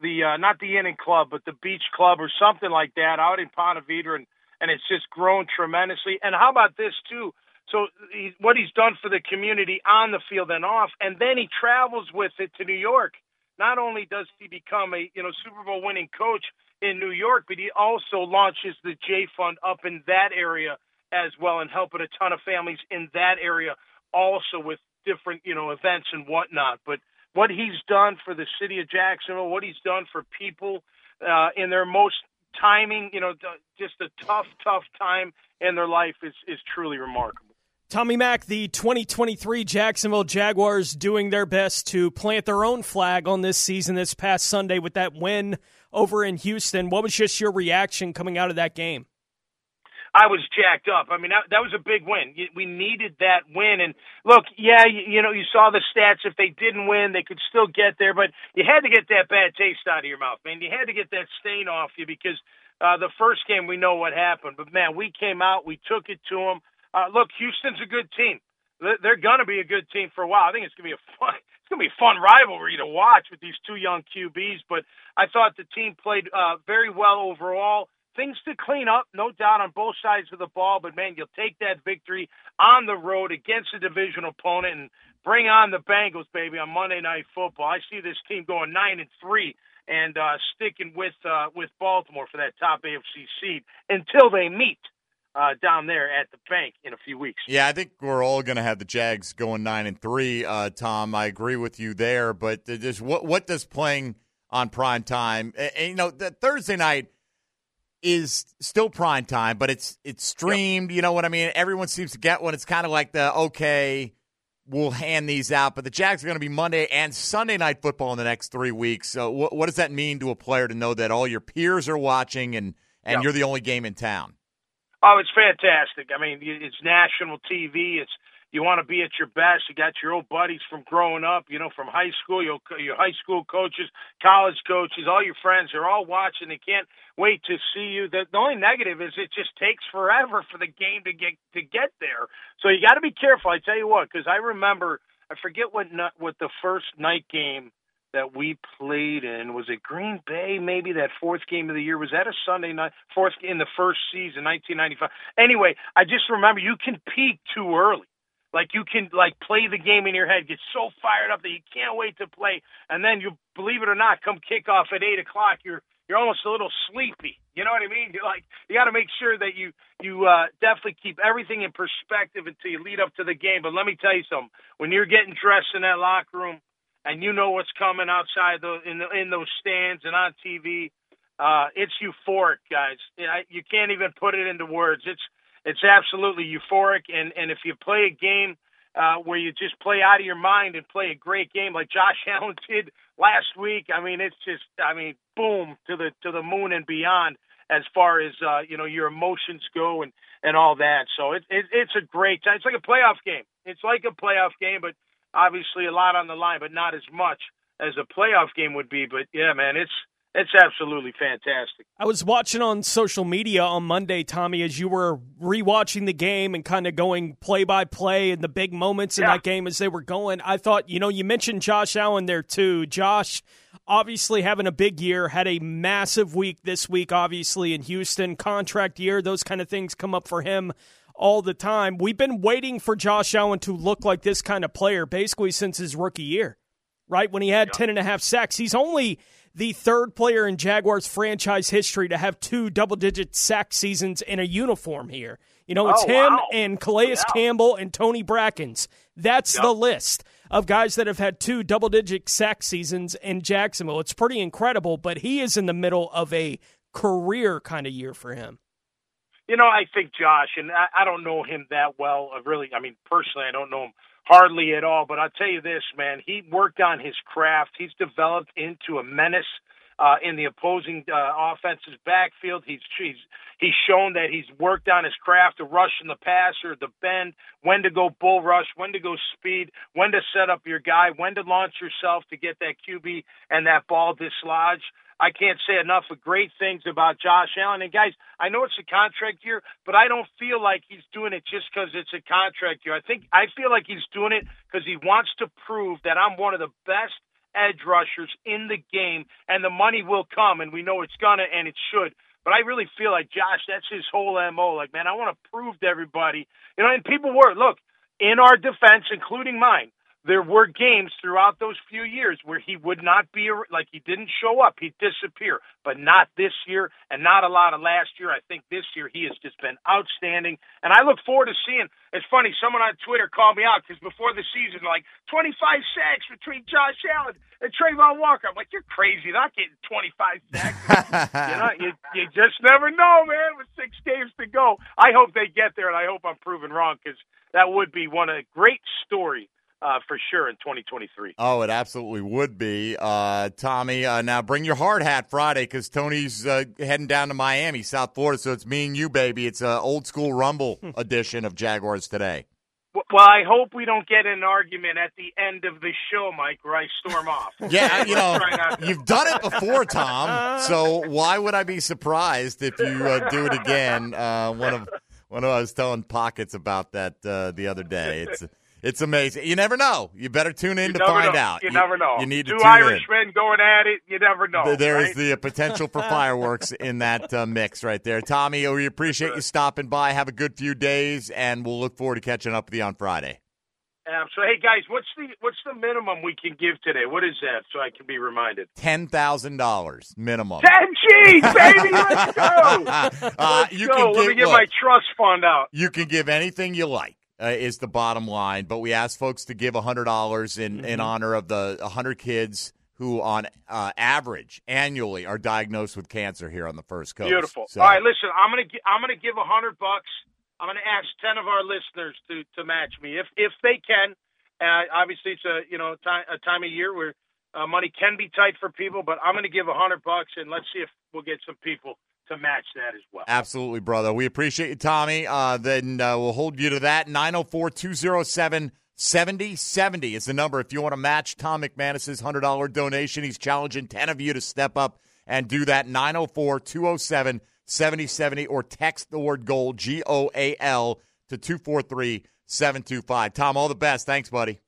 M: the uh, not the Inning Club, but the Beach Club or something like that out in Ponte Vedra, and and it's just grown tremendously. And how about this too? So he, what he's done for the community on the field and off, and then he travels with it to New York. Not only does he become a you know Super Bowl winning coach in New York, but he also launches the J Fund up in that area as well, and helping a ton of families in that area also with different you know events and whatnot. But what he's done for the city of Jacksonville, what he's done for people uh, in their most timing, you know, just a tough, tough time in their life is is truly remarkable.
H: Tommy Mack, the 2023 Jacksonville Jaguars doing their best to plant their own flag on this season this past Sunday with that win over in Houston. What was just your reaction coming out of that game?
M: I was jacked up. I mean, that, that was a big win. We needed that win. And look, yeah, you, you know, you saw the stats. If they didn't win, they could still get there. But you had to get that bad taste out of your mouth, man. You had to get that stain off you because uh, the first game we know what happened. But man, we came out, we took it to them. Uh, look, Houston's a good team. They're going to be a good team for a while. I think it's going to be a fun. [LAUGHS] It's going to be a fun rivalry to watch with these two young QBs. But I thought the team played uh, very well overall. Things to clean up, no doubt, on both sides of the ball. But man, you'll take that victory on the road against a division opponent and bring on the Bengals, baby, on Monday Night Football. I see this team going nine and three and uh, sticking with uh, with Baltimore for that top AFC seed until they meet uh, down there at the bank in a few weeks.
G: Yeah, I think we're all going to have the Jags going nine and three. Uh, Tom, I agree with you there. But just what what does playing on prime time? And, and, you know, the Thursday night is still prime time, but it's it's streamed. Yep. You know what I mean? Everyone seems to get one. It's kind of like the okay. We'll hand these out, but the Jags are going to be Monday and Sunday night football in the next three weeks. So, what, what does that mean to a player to know that all your peers are watching and and yep. you're the only game in town?
M: Oh, it's fantastic. I mean, it's national TV. It's you want to be at your best. You got your old buddies from growing up, you know, from high school, your your high school coaches, college coaches, all your friends are all watching. They can't wait to see you. The, the only negative is it just takes forever for the game to get to get there. So you got to be careful. I tell you what, because I remember I forget what what the first night game that we played in was it Green Bay maybe that fourth game of the year? Was that a Sunday night fourth in the first season 1995 anyway I just remember you can peak too early. Like you can like play the game in your head get so fired up that you can't wait to play and then you believe it or not come kickoff at eight o'clock you're you're almost a little sleepy. You know what I mean? You're [LAUGHS] like you got to make sure that you you uh definitely keep everything in perspective until you lead up to the game. But let me tell you something. When you're getting dressed in that locker room and you know what's coming outside the in the, in those stands and on TV. Uh, it's euphoric, guys. You can't even put it into words. It's it's absolutely euphoric. And and if you play a game uh, where you just play out of your mind and play a great game like Josh [LAUGHS] Allen did last week, I mean, it's just, I mean, boom to the to the moon and beyond as far as uh, you know your emotions go and and all that. So it, it it's a great time. It's like a playoff game. It's like a playoff game, but obviously a lot on the line, but not as much as a playoff game would be. But yeah, man, it's it's absolutely fantastic.
H: I was watching on social media on Monday, Tommy, as you were rewatching the game and kind of going play by play and the big moments in
M: Yeah.
H: that game as they were going. I thought, you know, you mentioned Josh Allen there too. Josh, obviously having a big year, had a massive week this week, obviously in Houston, contract year, those kind of things come up for him all the time. We've been waiting for Josh Allen to look like this kind of player basically since his rookie year right? When he had ten and a half sacks. He's only the third player in Jaguars franchise history to have two double digit sack seasons in a uniform here. You know, it's
M: Oh,
H: him
M: wow.
H: and Calais
M: Yeah.
H: Campbell and Tony Brackens. That's
M: Yep.
H: the list of guys that have had two double digit sack seasons in Jacksonville. It's pretty incredible, but he is in the middle of a career kind of year for him.
M: You know, I think Josh, and I, I don't know him that well. uh, Really, I mean, personally, I don't know him hardly at all. But I'll tell you this, man, he worked on his craft. He's developed into a menace uh, in the opposing uh, offense's backfield. He's he's he's shown that he's worked on his craft, the rush in the passer, the bend, when to go bull rush, when to go speed, when to set up your guy, when to launch yourself to get that QB and that ball dislodged. I can't say enough of great things about Josh Allen. And guys, I know it's a contract year, but I don't feel like he's doing it just because it's a contract year. I think I feel like he's doing it because he wants to prove that I'm one of the best edge rushers in the game, and the money will come, and we know it's gonna and it should. But I really feel like Josh, that's his whole mo. Like, man, I want to prove to everybody, you know. And people were look in our defense, including mine. There were games throughout those few years where he would not be like he didn't show up, he'd disappear. But not this year, and not a lot of last year. I think this year he has just been outstanding, and I look forward to seeing. It's funny, someone on Twitter called me out because before the season, like 25 sacks between Josh Allen and Travon Walker. I'm like, you're crazy, not getting 25 sacks. [LAUGHS] you know, you, you just never know, man. With six games to go, I hope they get there, and I hope I'm proven wrong because that would be one a great story uh, for sure in 2023.
G: Oh, it absolutely would be. Uh, Tommy, uh, now bring your hard hat Friday because Tony's uh, heading down to Miami, South Florida. So it's me and you, baby. It's an old school Rumble edition of Jaguars today.
M: Well, I hope we don't get an argument at the end of the show, Mike, where I storm off. [LAUGHS]
G: Yeah, you know,
M: Try not to.
G: you've done it before, Tom. [LAUGHS] So why would I be surprised if you uh, do it again? Uh, one of one of I was telling Pockets about that uh, the other day. It's it's amazing. You never know. You better tune in
M: You
G: to find
M: know.
G: out.
M: You, never know.
G: You need to
M: Two
G: tune in.
M: Irishmen going at it. You never know.
G: Th- There is
M: right?
G: the uh, potential for [LAUGHS] fireworks in that uh, mix right there. Tommy, we appreciate you stopping by. Have a good few days, and we'll look forward to catching up with you on Friday.
M: Um, so, hey guys, what's the what's the minimum we can give today? What is that? So I can be reminded.
G: Ten thousand dollars minimum.
M: Ten G's, baby. Let's go. [LAUGHS]
G: Uh,
M: Let's
G: you
M: go.
G: can
M: Let
G: give-
M: me get
G: look.
M: my trust fund out.
G: You can give anything you like. Uh, is the bottom line, but we ask folks to give hundred dollars in
M: Mm-hmm.
G: in honor of the hundred kids who, on uh, average, annually are diagnosed with cancer here on the first coast.
M: Beautiful.
G: So-
M: All right, listen. I'm gonna gi- I'm gonna give a hundred bucks. I'm gonna ask ten of our listeners to to match me if if they can. Uh, obviously, it's a you know time a time of year where uh, money can be tight for people, but I'm gonna give a hundred bucks and let's see if we'll get some people to match that as well.
G: Absolutely, brother. We appreciate you, Tommy. Uh, then uh, we'll hold you to that. 904 207 7070 is the number if you want to match Tom McManus's $100 donation. He's challenging 10 of you to step up and do that. 904 207 7070 or text the word goal, G O A L, to 243 725. Tom, all the best. Thanks, buddy.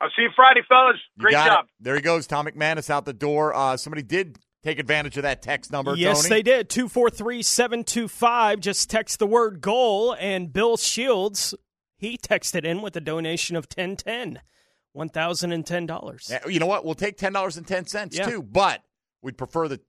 M: I'll see you Friday, fellas. Great job.
G: it. There he goes. Tom McManus out the door. Uh, somebody did take advantage of that text number,
H: Yes,
G: Tony.
H: they did. 243 725. Just text the word goal. And Bill Shields, he texted in with a donation of 1010 $1,010.
G: Yeah, You know what? We'll take ten dollars and ten cents
H: Yeah.
G: too, but we'd prefer the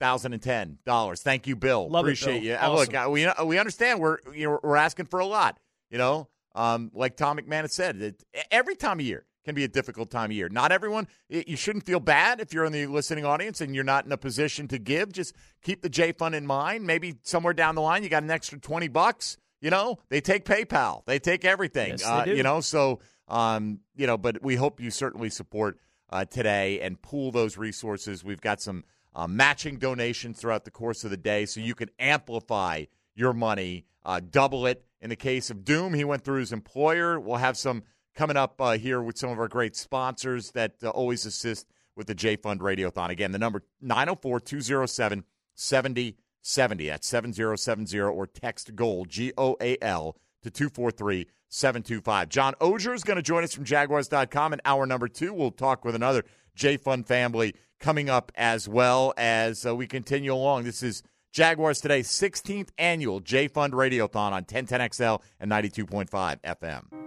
G: thousand and ten dollars. Thank you, Bill.
H: Love it,
G: Appreciate
H: Bill.
G: you. Uh, Look, uh, we we understand we're you know we're asking for a lot. You know, um, like Tom McManus said, it, every time of year can be a difficult time of year. Not everyone, you shouldn't feel bad if you're in the listening audience and you're not in a position to give. Just keep the J Fund in mind. Maybe somewhere down the line you got an extra 20 bucks. You know, they take PayPal, they take everything.
H: Yes, they
G: uh,
H: do.
G: You know, so, um, you know, but we hope you certainly support uh, today and pool those resources. We've got some uh, matching donations throughout the course of the day so you can amplify your money, uh, double it. In the case of Doom, he went through his employer. We'll have some coming up uh, here with some of our great sponsors that uh, always assist with the J Fund Radiothon. Again, the number 904 207 7070. That's 7070 or text GOAL, G O A L, to 243 725. John Oehser is going to join us from Jaguars.com in hour number two. We'll talk with another J Fund family coming up as well as uh, we continue along. This is Jaguars Today, 16th annual J Fund Radiothon on 1010XL and 92.5 FM.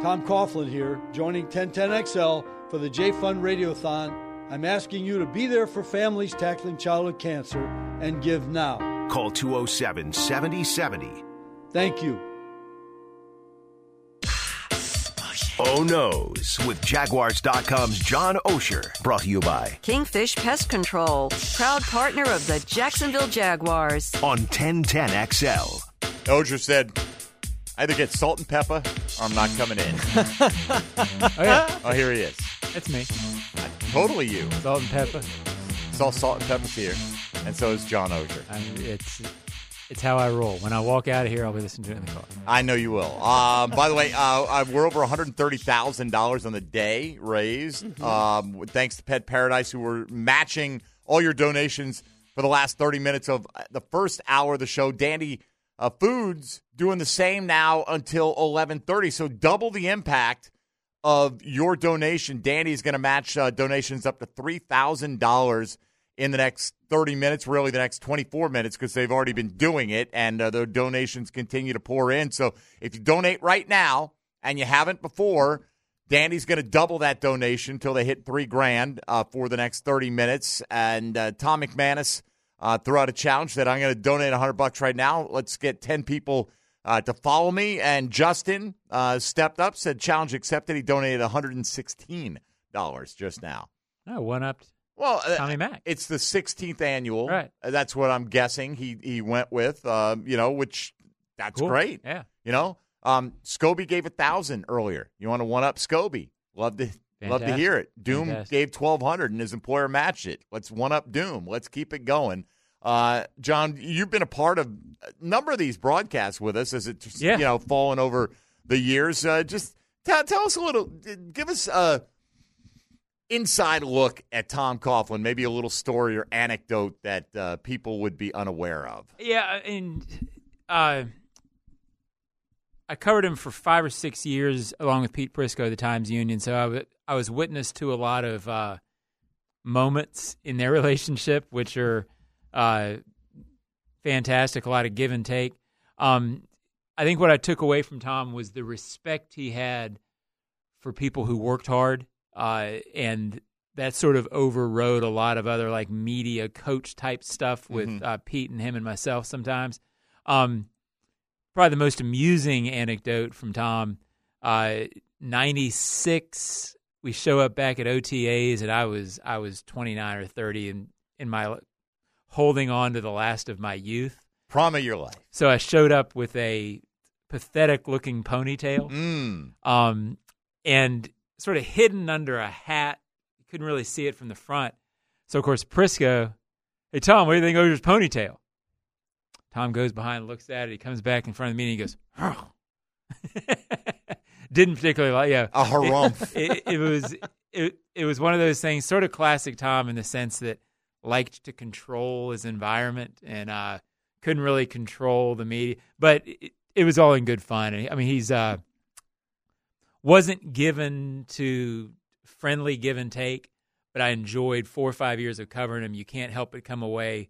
A: Tom Coughlin here, joining 1010XL for the J Fund Radiothon. I'm asking you to be there for families tackling childhood cancer and give now.
B: Call 207 7070.
A: Thank you.
B: Oh No's with Jaguars.com's John Oehser. Brought to you by
N: Kingfish Pest Control, proud partner of the Jacksonville Jaguars.
B: on 1010XL.
G: Oehser said, either get salt and pepper or I'm not coming in. [LAUGHS]
O: Oh,
G: oh, here he is.
O: That's me.
G: Totally you.
O: Salt and pepper.
G: It's all salt and pepper here. And so is John Oehser.
O: I it's it's how I roll. When I walk out of here, I'll be listening to it in the car.
G: I know you will. Um, by the way, uh, uh, we're over $130,000 on the day raised. Um, thanks to Pet Paradise, who were matching all your donations for the last 30 minutes of uh, the first hour of the show. Dandy uh, Foods doing the same now until 11:30. So double the impact of your donation. Dandy is going to match uh, donations up to $3,000 in the next 30 minutes, really the next 24 minutes, because they've already been doing it, and uh, the donations continue to pour in. So if you donate right now and you haven't before, Dandy's going to double that donation until they hit three grand uh, for the next 30 minutes. And uh, Tom McManus uh, threw out a challenge that I'm going to donate 100 bucks right now. Let's get 10 people uh, to follow me. And Justin uh, stepped up, said challenge accepted. He donated 116 dollars just now.
O: Oh, one up.
G: Well, uh,
O: Tommy Mack.
G: It's the 16th annual.
O: Right.
G: Uh, That's what I'm guessing he he went with. Um, you know, which that's
O: Cool.
G: great.
O: Yeah.
G: You know, um, Scobee gave a thousand earlier. You want to one up Scobee? Love to love to hear it. Doom
O: Fantastic.
G: gave 1200 and his employer matched it. Let's one up Doom. Let's keep it going. Uh, John, you've been a part of a number of these broadcasts with us as it's
O: Yeah.
G: you know fallen over the years. Uh, just tell, tell us a little. Give us a inside look at Tom Coughlin. Maybe a little story or anecdote that uh, people would be unaware of.
O: Yeah, and uh, I covered him for five or six years along with Pete Prisco, of the Times Union. So I wa- I was witness to a lot of uh, moments in their [LAUGHS] relationship, which are uh, fantastic. A lot of give and take. Um, I think what I took away from Tom was the respect he had for people who worked hard, uh, and that sort of overrode a lot of other like media coach type stuff with
G: Mhm.
O: uh, Pete and him and myself sometimes. Um, probably the most amusing anecdote from Tom. Uh, Ninety six, we show up back at OTAs, and I was I was twenty nine or thirty, and in my holding on to the last of my youth.
G: Prom of your life.
O: So I showed up with a pathetic looking ponytail,
G: Mm.
O: um, and sort of hidden under a hat. You couldn't really see it from the front. So of course Prisco, hey Tom, what do you think of your ponytail? Tom goes behind, looks at it. He comes back in front of me and He goes, "Oh." [LAUGHS] didn't particularly like yeah
G: A harumph. [LAUGHS]
O: it, it was it, it was one of those things sort of classic tom in the sense that liked to control his environment and uh couldn't really control the media but it, it was all in good fun. I mean he's uh wasn't given to friendly give and take but i enjoyed four or five years of covering him. You can't help but come away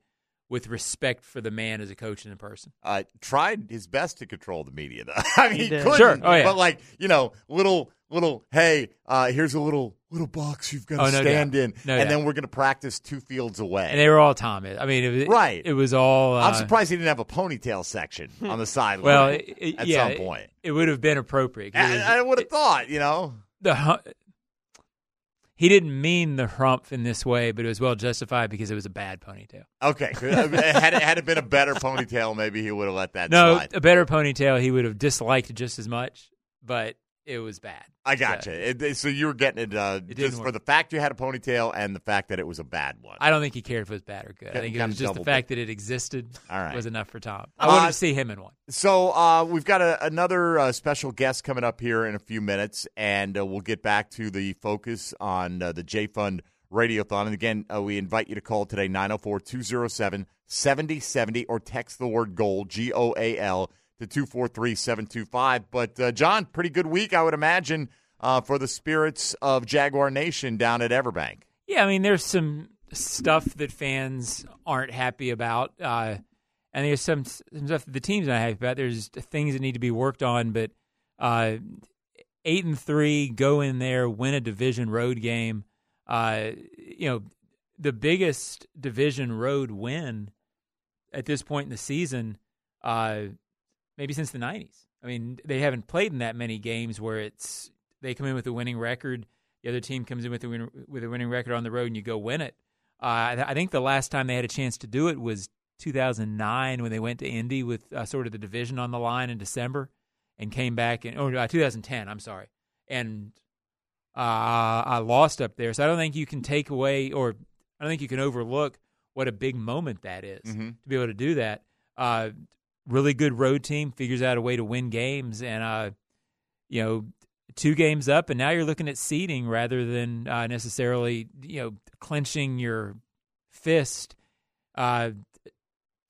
O: with respect for the man as a coach and a person
G: uh, tried his best to control the media. Though. [LAUGHS] I mean,
O: He
G: he, couldn't.
O: Sure. Oh, yeah.
G: But like you know, little little. Hey, uh, here's a little little box you've got to
O: Oh, no
G: stand
O: doubt.
G: in,
O: No
G: and
O: doubt.
G: then we're going to practice two fields away.
O: and they were all tom i mean it was
G: Right.
O: it was all uh,
G: I'm surprised he didn't have a ponytail section on the sideline.
O: Well, it, [LAUGHS] it-
G: at
O: yeah,
G: some point,
O: it, it would have been appropriate.
G: I, I would have thought. You know,
O: the hu- he didn't mean the hump in this way, but it was well justified because it was a bad ponytail.
G: Okay, had it had it been a better ponytail, maybe he would have let that
O: No,
G: slide.
O: a better ponytail he would have disliked just as much, but it was bad.
G: I gotcha.
O: So,
G: It- it- so you were getting it, uh,
O: didn't
G: just for the fact you had a ponytail and the fact that it was a bad one.
O: I don't think he cared if it was bad or good. I think it was just the fact that it existed
G: All right.
O: was enough for Tom. I
G: Uh,
O: wanted to see him in one.
G: So uh, we've got a, another uh, special guest coming up here in a few minutes, and uh, we'll get back to the focus on uh, the J Fund Radiothon. And again, uh, we invite you to call today 904 207 7070 or text the word GOAL, G O A L, to 243 725. But, uh, John, pretty good week, I would imagine, uh, for the spirits of Jaguar Nation down at Everbank.
O: Yeah, I mean, there's some stuff that fans aren't happy about, uh, and there's some, some stuff that the team's not happy about. There's things that need to be worked on, but uh, eight and three, go in there, win a division road game. Uh, you know, the biggest division road win at this point in the season, uh, maybe since the '90s. I mean, they haven't played in that many games where it's they come in with a winning record the other team comes in with a win, with a winning record on the road and you go win it. Uh, I, I think the last time they had a chance to do it was 2009 when they went to Indy with uh, sort of the division on the line in December and came back in or uh, 2010. I'm sorry, and uh, I lost up there. So I don't think you can take away or I don't think you can overlook what a big moment that is
G: Mhm.
O: to be able to do that. Really good road team figures out a way to win games and uh, you know two games up, and now you're looking at seeding rather than uh, necessarily you know clenching your fist uh,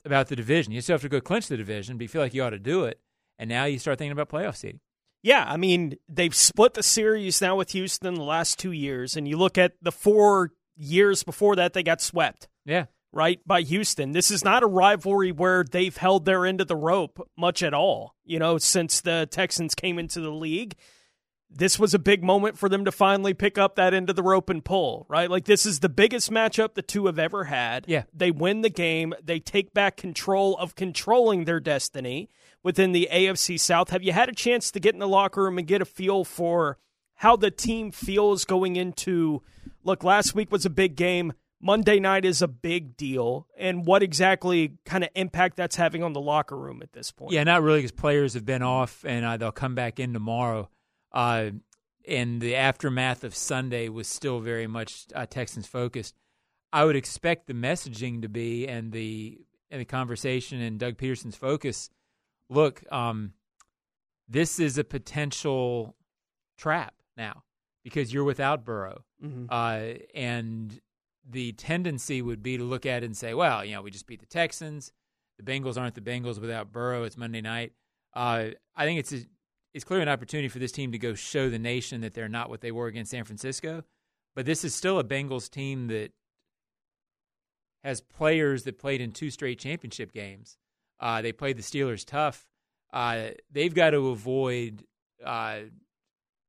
O: about the division. You still have to go clinch the division, but you feel like you ought to do it, and now you start thinking about playoff seeding.
H: Yeah, I mean, they've split the series now with Houston the last two years, and you look at the four years before that, they got swept.
O: Yeah.
H: Right by Houston. This is not a rivalry where they've held their end of the rope much at all, you know, since the Texans came into the league. This was a big moment for them to finally pick up that end of the rope and pull, right? Like, this is the biggest matchup the two have ever had.
O: Yeah.
H: They win the game, they take back control of controlling their destiny within the AFC South. Have you had a chance to get in the locker room and get a feel for how the team feels going into look, last week was a big game. Monday night is a big deal, and what exactly kind of impact that's having on the locker room at this point?
O: Yeah, not really, because players have been off and uh, they'll come back in tomorrow. Uh, and the aftermath of Sunday was still very much uh, Texans focused. I would expect the messaging to be and the and the conversation and Doug Pederson's focus. Look, um, this is a potential trap now because you're without Burrow,
H: Mhm.
O: uh, and the tendency would be to look at it and say, well, you know, we just beat the Texans. The Bengals aren't the Bengals without Burrow. It's Monday night. Uh, I think it's a, it's clearly an opportunity for this team to go show the nation that they're not what they were against San Francisco. But this is still a Bengals team that has players that played in two straight championship games. Uh, they played the Steelers tough. Uh, they've got to avoid uh,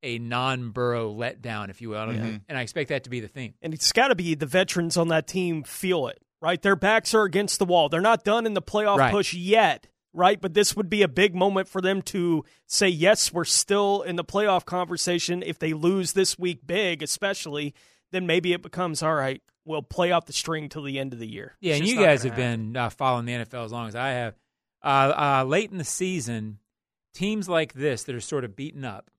O: a non-Burrow letdown, if you will,
H: Mhm.
O: and I expect that to be the theme.
H: And it's got to be the veterans on that team feel it, right? Their backs are against the wall. They're not done in the playoff
O: Right.
H: push yet, right? But this would be a big moment for them to say, yes, we're still in the playoff conversation. If they lose this week big, especially, then maybe it becomes, all right, we'll play out the string till the end of the year.
O: Yeah,
H: It's
O: and you guys have been uh, following the NFL as long as I have. Uh, uh, late in the season, teams like this that are sort of beaten up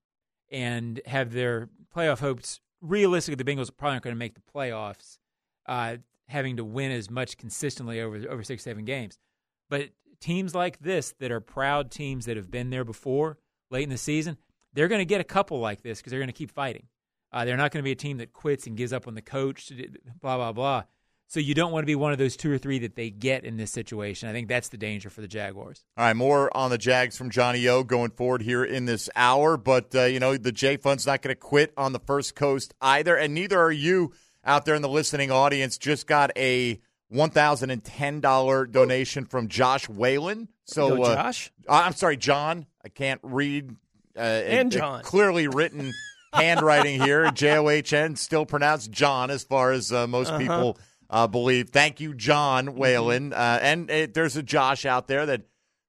O: and have their playoff hopes. Realistically, the Bengals are probably aren't going to make the playoffs, uh, having to win as much consistently over over six seven games. But teams like this that are proud teams that have been there before, late in the season, they're going to get a couple like this because they're going to keep fighting. Uh, they're not going to be a team that quits and gives up on the coach, blah blah blah. So you don't want to be one of those two or three that they get in this situation. I think that's the danger for the Jaguars.
G: All right, more on the Jags from Johnny O going forward here in this hour. But, uh, you know, the J Fund's not going to quit on the First Coast either. And neither are you out there in the listening audience. Just got a $1,010 donation from Josh Whalen. So,
H: Go,
G: uh,
H: Josh?
G: I'm sorry, John. I can't read. Uh,
H: And
G: it- it
H: John.
G: clearly written [LAUGHS] handwriting here. J O H N, still pronounced John, as far as uh, most
H: Uh-huh.
G: people uh, believe. Thank you, John Whalen. Uh, and uh, there's a Josh out there that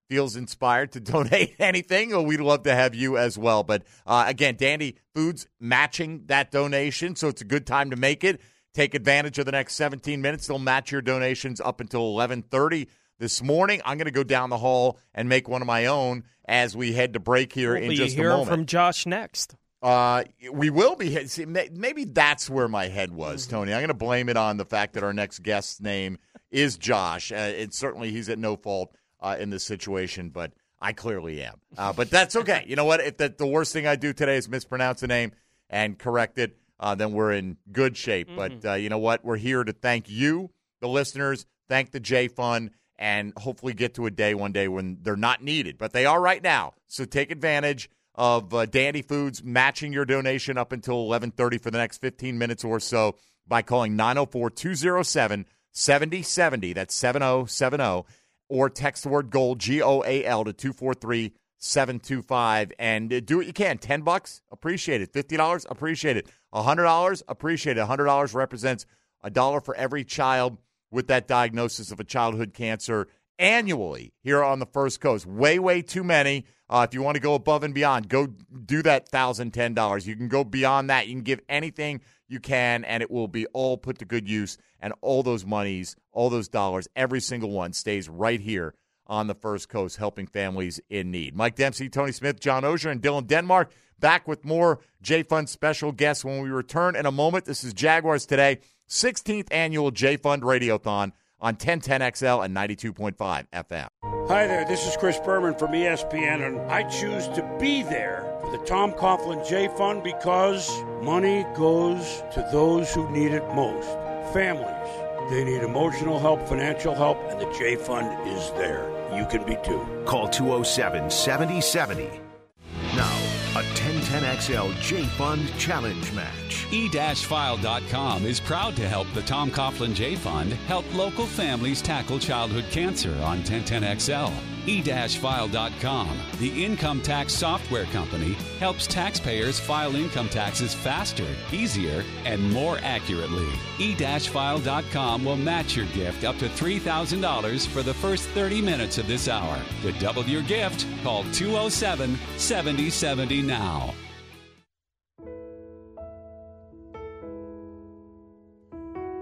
G: feels inspired to [LAUGHS] donate anything, well, we'd love to have you as well. But uh, again, Dandy Foods matching that donation, so it's a good time to make it. Take advantage of the next 17 minutes. They'll match your donations up until 11:30 this morning. I'm going to go down the hall and make one of my own as we head to break here
H: We'll
G: in just a moment.
H: from Josh next.
G: Uh, we will be. See, maybe that's where my head was, Tony. I'm going to blame it on the fact that our next guest's name is Josh. Uh, and certainly he's at no fault uh, in this situation, but I clearly am. Uh, but that's okay. You know what? If that the worst thing I do today is mispronounce a name and correct it, uh, then we're in good shape. But uh, you know what? We're here to thank you, the listeners, thank the J Fund, and hopefully get to a day one day when they're not needed. But they are right now. So take advantage of uh, Dandy Foods matching your donation up until 11:30 for the next 15 minutes or so by calling 904-207-7070. That's 7070 or text the word gold G O A L to 243 725 and uh, do what you can. 10 bucks, appreciate it. $50, appreciate it. $100, appreciate it. $100 represents a dollar for every child with that diagnosis of a childhood cancer annually here on the First Coast. Way, way too many. Uh, if you want to go above and beyond, go do that $1,010. You can go beyond that. You can give anything you can, and it will be all put to good use. And all those monies, all those dollars, every single one stays right here on the First Coast, helping families in need. Mike Dempsey, Tony Smith, John Oehser, and Dylan Denmark back with more J Fund special guests when we return in a moment. This is Jaguars Today, 16th annual J Fund Radiothon on 1010XL and 92.5 FM.
P: Hi there, this is Chris Berman from ESPN, and I choose to be there for the Tom Coughlin J Fund because money goes to those who need it most. Families. They need emotional help, financial help, and the J Fund is there. You can be too.
B: Call 207 7070. Now, a 1010XL J Fund Challenge Match.
Q: E-File.com is proud to help the Tom Coughlin J Fund help local families tackle childhood cancer on 1010XL. E-File.com, the income tax software company, helps taxpayers file income taxes faster, easier, and more accurately. E-File.com will match your gift up to $3,000 for the first 30 minutes of this hour. To double your gift, call 207 7070 now.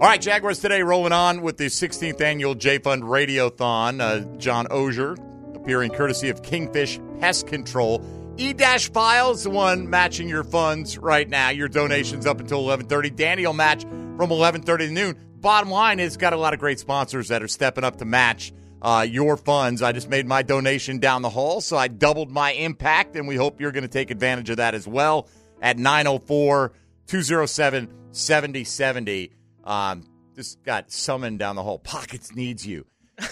G: All right, Jaguars today rolling on with the 16th annual J Fund Radiothon. Uh, John Oehser appearing courtesy of Kingfish Pest Control. E Dash Files, the one matching your funds right now. Your donations up until 11:30. Danny will match from 11:30 to noon. Bottom line is, got a lot of great sponsors that are stepping up to match uh, your funds. I just made my donation down the hall, so I doubled my impact, and we hope you're going to take advantage of that as well at 904 207 7070. Um, just got summoned down the hall. Pockets needs you. [LAUGHS]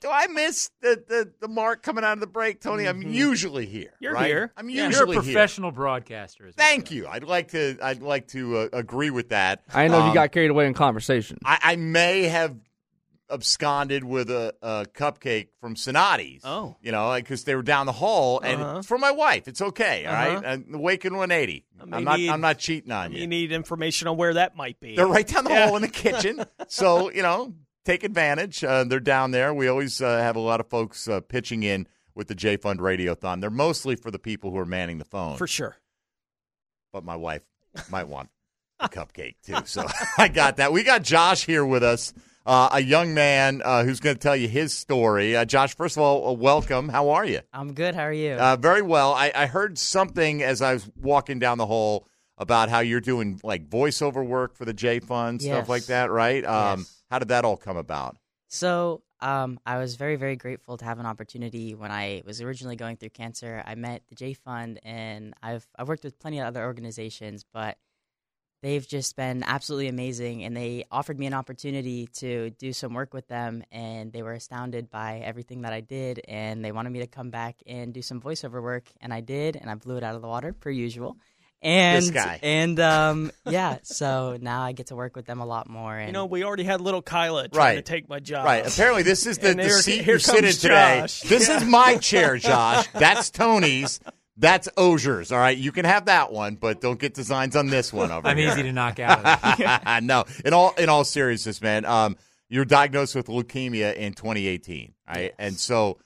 G: Do I miss the, the, the mark coming out of the break, Tony? I'm usually here.
O: You're
G: right?
O: here.
G: I'm
O: Yeah.
G: usually
O: You're a
G: here.
O: professional broadcaster.
G: Thank you. I'd like to. I'd like to uh, agree with that.
R: I know
G: Um,
R: you got carried away in conversation.
G: I, I may have absconded with a, a cupcake from Sonati's.
H: Oh.
G: you know, because they were down the hall, and
H: Uh-huh.
G: for my wife. It's okay. All right,
H: Uh-huh.
G: and the Waken 180.
H: may
G: I'm not.
H: need-
G: I'm not cheating on you.
H: You need information on where that might be.
G: They're right down the
H: Yeah.
G: hall in the kitchen. [LAUGHS] So, you know, take advantage. Uh, they're down there. We always uh, have a lot of folks uh, pitching in with the J Fund Radiothon. They're mostly for the people who are manning the phone.
H: For sure.
G: But my wife might want a cupcake too. So [LAUGHS] I got that. We got Josh here with us, uh, a young man uh, who's going to tell you his story. Uh, Josh, first of all, uh, welcome. How are you?
S: I'm good. How are you?
G: Uh, very well. I, I heard something as I was walking down the hall about how you're doing like voiceover work for the J Fund, stuff
S: Yes.
G: like that, right? Um,
S: Yes.
G: How did that all come about?
S: So, um, I was very, very grateful to have an opportunity when I was originally going through cancer. I met the J Fund, and I've I've worked with plenty of other organizations, but they've just been absolutely amazing. And they offered me an opportunity to do some work with them, and they were astounded by everything that I did, and they wanted me to come back and do some voiceover work, and I did, and I blew it out of the water per usual. And
G: This guy.
S: and um, yeah, so now I get to work with them a lot more. And
H: You know, we already had little Kyla trying to take my job.
G: Right. Apparently, this is [LAUGHS] the, the
H: here-
G: seat
H: here
G: you sit in
H: comes
G: today.
H: Josh.
G: This
H: Yeah.
G: is my [LAUGHS] chair, Josh. That's Tony's. That's Oehser's. All right. You can have that one, but don't get designs on this one over
O: I'm
G: here.
O: easy to knock out. [LAUGHS]
G: no. In all in all seriousness, man. Um, you were diagnosed with leukemia in 2018, right? Yes. And so,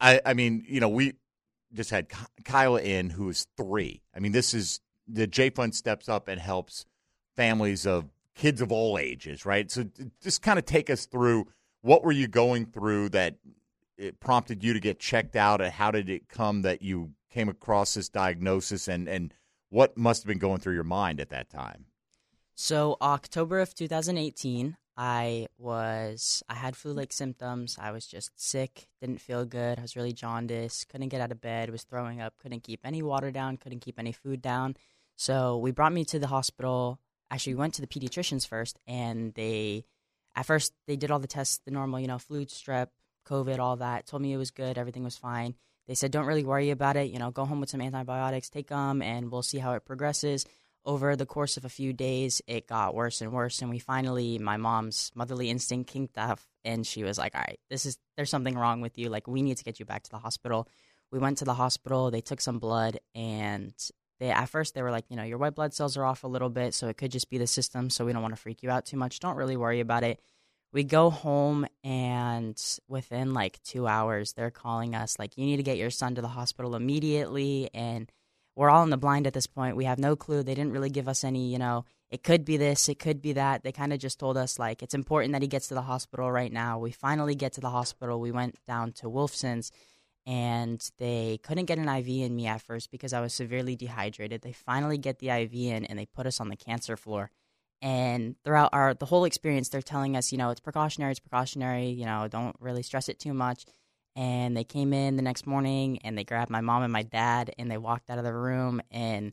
G: I, I mean, you know, we just had Kyla in, who is three. I mean, this is the J Fund steps up and helps families of kids of all ages, right? So, just kind of take us through what were you going through that it prompted you to get checked out, and how did it come that you came across this diagnosis, and and what must have been going through your mind at that time?
S: So October of 2018, I was I had flu-like symptoms. I was just sick, didn't feel good. I was really jaundiced, couldn't get out of bed, was throwing up, couldn't keep any water down, couldn't keep any food down. So we brought me to the hospital. Actually, we went to the pediatricians first, and they at first they did all the tests, the normal, you know, flu, strep, COVID, all that. Told me it was good, everything was fine. They said, don't really worry about it. You know, go home with some antibiotics, take them, and we'll see how it progresses. Over the course of a few days, it got worse and worse, and we finally, my mom's motherly instinct kinked off, and she was like, "All right, this is there's something wrong with you. Like, we need to get you back to the hospital." We went to the hospital. They took some blood, and they at first they were like, you know, your white blood cells are off a little bit, so it could just be the system. So we don't want to freak you out too much. Don't really worry about it we go home and within like two hours they're calling us like you need to get your son to the hospital immediately and we're all in the blind at this point. We have no clue. They didn't really give us any you know it could be this it could be that. They kind of just told us like it's important that he gets to the hospital right now. We finally get to the hospital. We went down to wolfson's and they couldn't get an iv in me at first because i was severely dehydrated. They finally get the iv in and they put us on the cancer floor and throughout our the whole experience they're telling us you know it's precautionary it's precautionary you know don't really stress it too much. And they came in the next morning and they grabbed my mom and my dad and they walked out of the room. And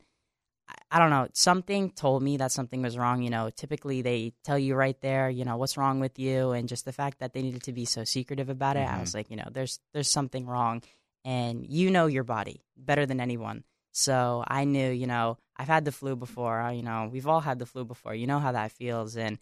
S: I, I don't know something told me that something was wrong you know. Typically they tell you right there you know what's wrong with you and just the fact that they needed to be so secretive about it. Mm-hmm. i was like you know there's there's something wrong. And you know your body better than anyone. So I knew, you know, I've had the flu before. You know, we've all had the flu before. You know how that feels. And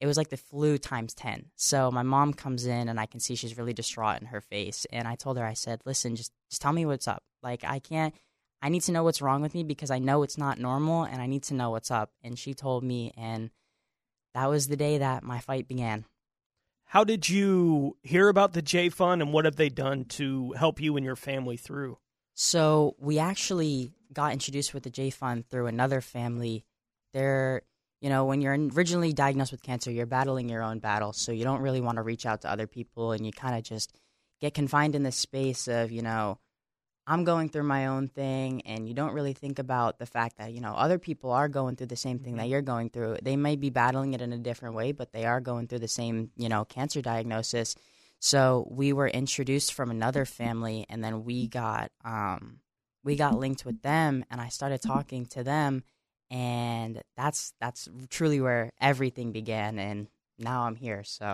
S: it was like the flu times 10. So my mom comes in and I can see she's really distraught in her face. And I told her, I said, listen, just, just tell me what's up. Like, I can't, I need to know what's wrong with me because I know it's not normal and I need to know what's up. And she told me. And that was the day that my fight began.
H: How did you hear about the J Fund and what have they done to help you and your family through?
S: So we actually got introduced with the J Fund through another family. They're, you know, when you're originally diagnosed with cancer, you're battling your own battle. So you don't really want to reach out to other people and you kind of just get confined in this space of, you know, I'm going through my own thing, and you don't really think about the fact that, you know, other people are going through the same thing that mm-hmm. you're going through. They may be battling it in a different way, but they are going through the same, you know, cancer diagnosis. So we were introduced from another family, and then we got um, we got linked with them, and I started talking to them, and that's that's truly where everything began. And now I'm here. So,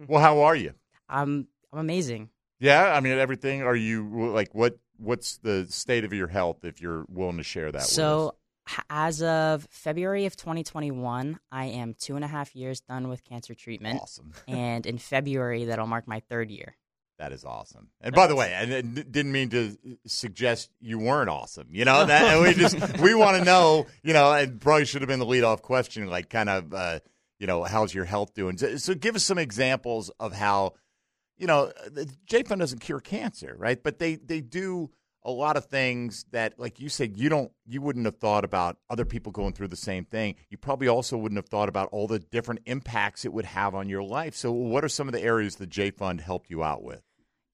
S: mm-hmm.
G: well, how are you?
S: I'm I'm amazing.
G: Yeah, I mean everything. Are you like what? What's the state of your health? If you're willing to share that.
S: So as of February of 2021, I am two and a half years done with cancer treatment.
G: Awesome. [LAUGHS]
S: and in February, that'll mark my third year.
G: That is awesome. And by the way, I didn't mean to suggest you weren't awesome. You know, that we [LAUGHS] just we want to know. You know, and probably should have been the leadoff question, like kind of, uh, you know, how's your health doing? So, so give us some examples of how, you know, J Fund doesn't cure cancer, right? But they they do a lot of things that like you said you don't you wouldn't have thought about other people going through the same thing. You probably also wouldn't have thought about all the different impacts it would have on your life. So what are some of the areas the j fund helped you out with?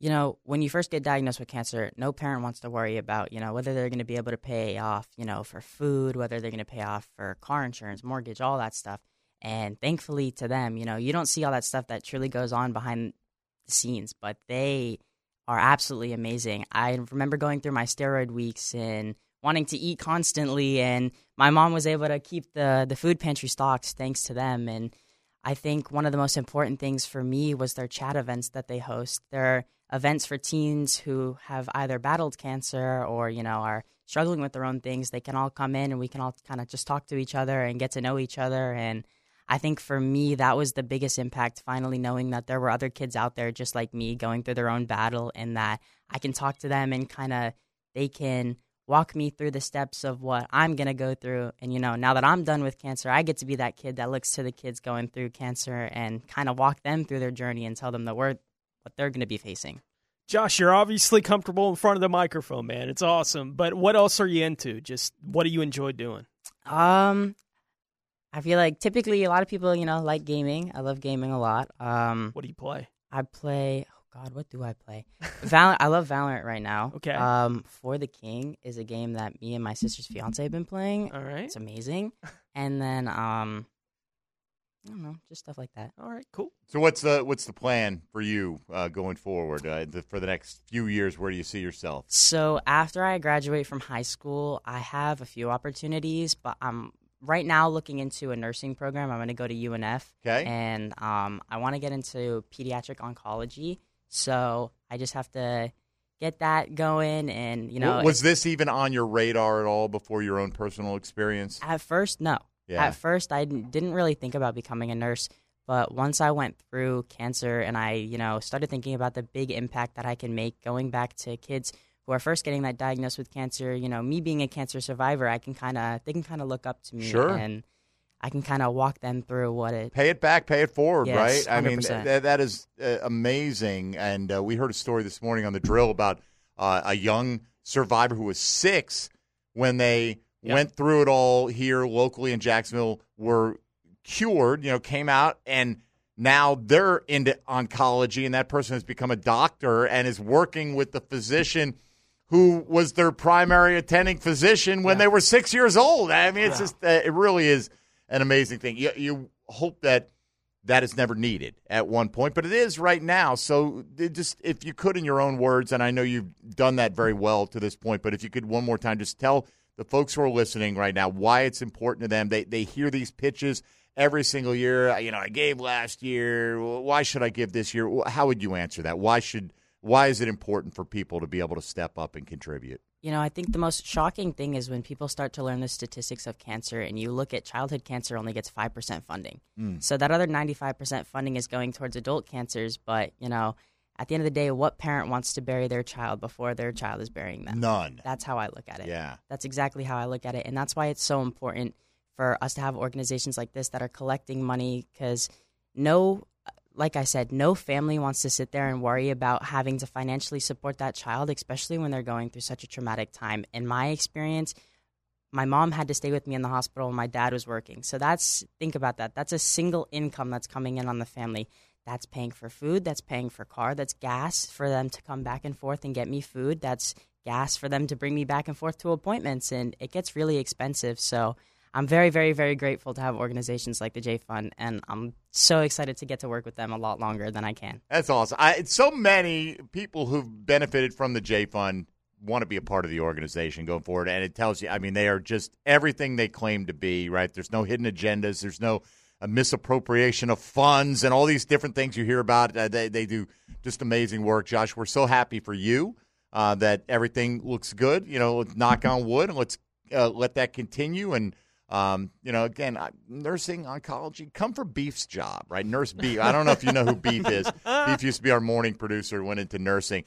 S: You know when you first get diagnosed with cancer no parent wants to worry about you know whether they're going to be able to pay off you know for food whether they're going to pay off for car insurance mortgage all that stuff. And thankfully to them you know you don't see all that stuff that truly goes on behind the scenes but they are absolutely amazing. I remember going through my steroid weeks and wanting to eat constantly, and my mom was able to keep the the food pantry stocked thanks to them. And I think one of the most important things for me was their chat events that they host. They're events for teens who have either battled cancer or you know are struggling with their own things. They can all come in and we can all kind of just talk to each other and get to know each other and I think for me, that was the biggest impact, finally knowing that there were other kids out there just like me going through their own battle and that I can talk to them and kind of they can walk me through the steps of what I'm going to go through. And, you know, now that I'm done with cancer, I get to be that kid that looks to the kids going through cancer and kind of walk them through their journey and tell them the word, what they're going to be facing.
H: Josh, you're obviously comfortable in front of the microphone, man. It's awesome. But what else are you into? Just what do you enjoy doing?
S: Um, I feel like typically a lot of people, you know, like gaming. I love gaming a lot. Um,
H: what do you play?
S: I play. Oh God, what do I play? Valorant. I love Valorant right now. [LAUGHS]
H: Okay.
S: Um, For the King is a game that me and my sister's fiance have been playing.
H: All right.
S: It's amazing. [LAUGHS] And then um, I don't know, just stuff like that.
H: All right, cool.
G: So what's the what's the plan for you uh, going forward uh, the, for the next few years? Where do you see yourself?
S: So after I graduate from high school, I have a few opportunities, but I'm right now looking into a nursing program. I'm going to go to UNF.
G: Okay.
S: And um, I want to get into pediatric oncology. So I just have to get that going, and you know,
G: was this even on your radar at all before your own personal experience?
S: At first, no.
G: Yeah.
S: At first, I didn't didn't really think about becoming a nurse. But once I went through cancer and I, you know, started thinking about the big impact that I can make going back to kids who are first getting that diagnosed with cancer, you know, me being a cancer survivor, I can kind of, they can kind of look up to me.
G: Sure.
S: And I can kind of walk them through what it.
G: Pay it back, pay it forward,
S: Yes,
G: right? I mean,
S: 100%.
G: th- that is uh, amazing. And uh, we heard a story this morning on the drill about uh, a young survivor who was six when they
H: Yep.
G: went through it all here locally in Jacksonville, were cured, you know, came out and now they're into oncology and that person has become a doctor and is working with the physician who was their primary attending physician when they were six years old. I mean, it's
H: Yeah.
G: just, uh, it really is an amazing thing. You, you hope that that is never needed at one point, but it is right now. So just, if you could, in your own words, and I know you've done that very well to this point, but if you could one more time, just tell the folks who are listening right now why it's important to them. They they hear these pitches every single year. You know, I gave last year. Why should I give this year? How would you answer that? Why should why is it important for people to be able to step up and contribute?
S: You know, I think the most shocking thing is when people start to learn the statistics of cancer and you look at childhood cancer only gets 5% funding.
G: Mm.
S: So that other 95% funding is going towards adult cancers, but, you know, at the end of the day, what parent wants to bury their child before their child is burying them?
G: None.
S: That's how I look at it.
G: Yeah.
S: That's exactly how I look at it. And that's why it's so important for us to have organizations like this that are collecting money because no, like I said, no family wants to sit there and worry about having to financially support that child, especially when they're going through such a traumatic time. In my experience, my mom had to stay with me in the hospital and my dad was working. So that's, think about that. That's a single income that's coming in on the family. That's paying for food, that's paying for car, that's gas for them to come back and forth and get me food, that's gas for them to bring me back and forth to appointments. And it gets really expensive. So I'm very, very, very grateful to have organizations like the J Fund. And I'm so excited to get to work with them a lot longer than I can.
G: That's awesome. I, so many people who've benefited from the J Fund want to be a part of the organization going forward, and it tells you. I mean, they are just everything they claim to be. Right? There's no hidden agendas. There's no uh, misappropriation of funds and all these different things you hear about. Uh, they they do just amazing work. Josh, we're so happy for you uh, that everything looks good. You know, knock on wood and let's uh, let that continue and. Um, you know, again, I- nursing, oncology, come for Beef's job, right? Nurse Beef. I don't know if you know who Beef is. [LAUGHS] Beef used to be our morning producer, went into nursing.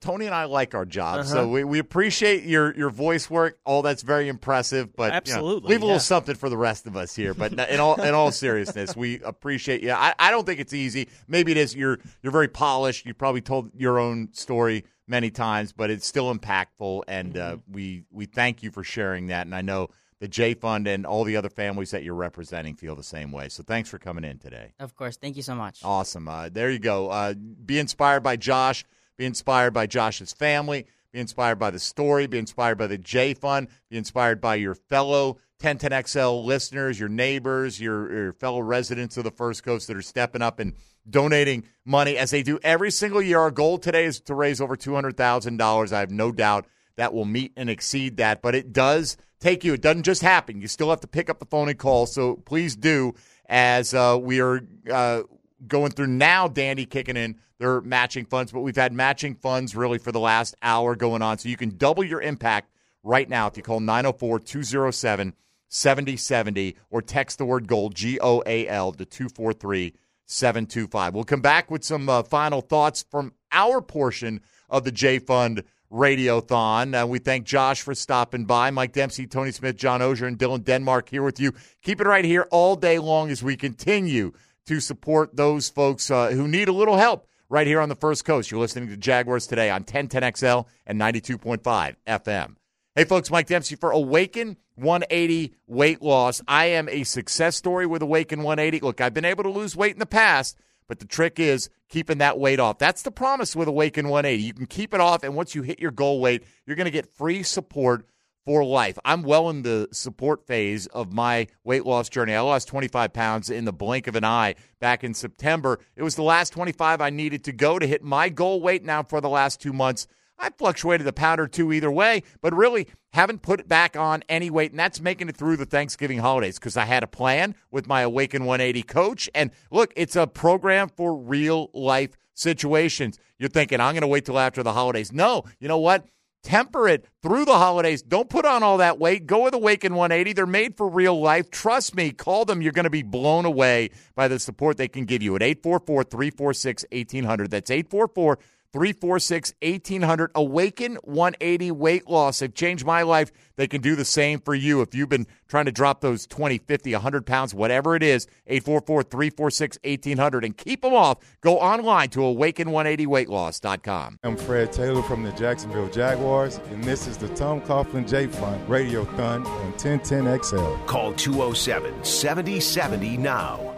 G: Tony and I like our jobs, so
H: Uh-huh.
G: we, we appreciate your, your voice work. All that's very impressive, but you know,
H: Absolutely,
G: leave a
H: yeah.
G: little something for the rest of us here. But in all in all seriousness, we appreciate you. I, I don't think it's easy. Maybe it is. You're you're very polished. You probably told your own story many times, but it's still impactful, and uh,
H: Mm-hmm.
G: we we thank you for sharing that. And I know the J Fund and all the other families that you're representing feel the same way. So thanks for coming in today.
S: Of course. Thank you so much.
G: Awesome. Uh, there you go. Uh, be inspired by Josh. Be inspired by Josh's family. Be inspired by the story. Be inspired by the J Fund. Be inspired by your fellow 1010XL listeners, your neighbors, your, your fellow residents of the First Coast that are stepping up and donating money as they do every single year. Our goal today is to raise over $200,000. I have no doubt that will meet and exceed that, but it does take you. It doesn't just happen. You still have to pick up the phone and call. So please do as uh, we are uh, going through now. Dandy kicking in their matching funds, but we've had matching funds really for the last hour going on. So you can double your impact right now if you call 904 207 7070 or text the word gold, G O A L, to 243 725. We'll come back with some uh, final thoughts from our portion of the J Fund Radiothon. Uh, we thank Josh for stopping by. Mike Dempsey, Tony Smith, John Oehser, and Dylan Denmark here with you. Keep it right here all day long as we continue to support those folks uh, who need a little help right here on the First Coast. You're listening to Jaguars today on 1010XL and 92.5 FM. Hey, folks, Mike Dempsey for Awaken 180 weight loss. I am a success story with Awaken 180. Look, I've been able to lose weight in the past, but the trick is keeping that weight off. That's the promise with Awaken 180. You can keep it off, and once you hit your goal weight, you're going to get free support for life. I'm well in the support phase of my weight loss journey. I lost 25 pounds in the blink of an eye back in September. It was the last 25 I needed to go to hit my goal weight now for the last two months. I fluctuated a pound or two either way, but really haven't put it back on any weight, and that's making it through the Thanksgiving holidays because I had a plan with my Awaken 180 coach. And look, it's a program for real life situations. You're thinking, I'm going to wait till after the holidays. No, you know what? Temper it through the holidays. Don't put on all that weight. Go with Awaken 180. They're made for real life. Trust me, call them. You're going to be blown away by the support they can give you at 844 346 1800. That's 844 346 1800. Awaken 180 weight loss. They've changed my life. They can do the same for you. If you've been trying to drop those 20, 50, 100 pounds, whatever it is, 844 346 1800 and keep them off. Go online to awaken180weightloss.com.
R: I'm Fred Taylor from the Jacksonville Jaguars, and this is the Tom Coughlin J Fund Radiothon on 1010XL.
B: Call 207 7070 now.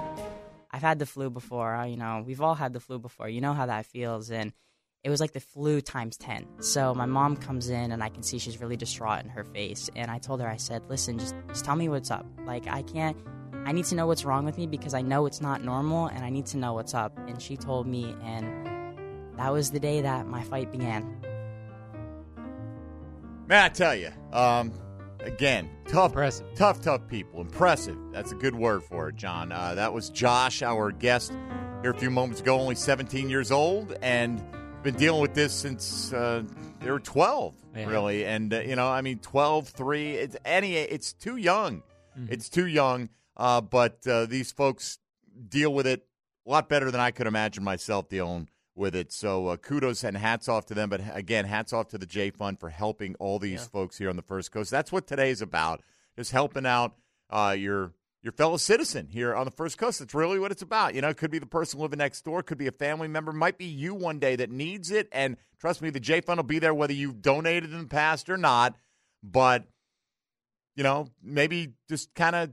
S: I've had the flu before. You know, we've all had the flu before. You know how that feels. And it was like the flu times 10. So my mom comes in and I can see she's really distraught in her face. And I told her, I said, listen, just, just tell me what's up. Like, I can't, I need to know what's wrong with me because I know it's not normal and I need to know what's up. And she told me, and that was the day that my fight began.
G: Man, I tell you, um, again, tough, Impressive. tough, tough people. Impressive. That's a good word for it, John. Uh, that was Josh, our guest here a few moments ago, only 17 years old, and been dealing with this since uh, they were 12,
O: Yeah.
G: really. And, uh, you know, I mean, 12, 3, it's, any, it's too young. It's too young, uh, but uh, these folks deal with it a lot better than I could imagine myself dealing with it. So uh, kudos and hats off to them. But again, hats off to the J Fund for helping all these folks here on the First Coast. That's what today's about. Just helping out uh, your your fellow citizen here on the First Coast. That's really what it's about. You know, it could be the person living next door, could be a family member, might be you one day that needs it. And trust me, the J Fund will be there whether you've donated in the past or not. But you know, maybe just kind of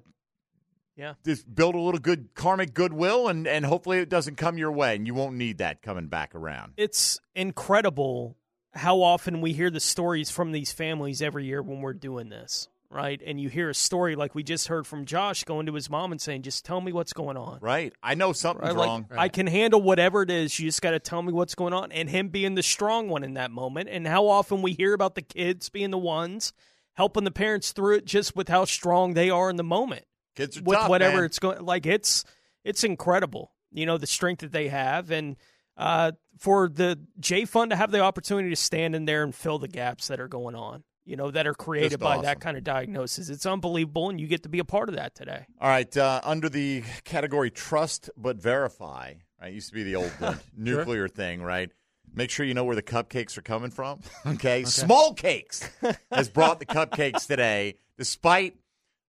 H: Yeah.
G: just build a little good karmic goodwill and, and hopefully it doesn't come your way and you won't need that coming back around.
H: It's incredible how often we hear the stories from these families every year when we're doing this, right? And you hear a story like we just heard from Josh going to his mom and saying, "Just tell me what's going on."
G: Right. I know something's
H: Right, like,
G: wrong.
H: I can handle whatever it is. You just got to tell me what's going on. And him being the strong one in that moment. And how often we hear about the kids being the ones helping the parents through it just with how strong they are in the moment.
G: Kids are
H: with
G: tough,
H: whatever
G: man.
H: it's going like it's it's incredible. You know, the strength that they have and uh, for the J Fund to have the opportunity to stand in there and fill the gaps that are going on, you know, that are created
G: Just
H: by
G: awesome.
H: that kind of diagnosis. It's unbelievable and you get to be a part of that today.
G: All right, uh, under the category trust but verify, right? Used to be the old uh, [LAUGHS] nuclear thing, right? Make sure you know where the cupcakes are coming from. [LAUGHS] okay, Small Cakes has brought the cupcakes [LAUGHS] today, despite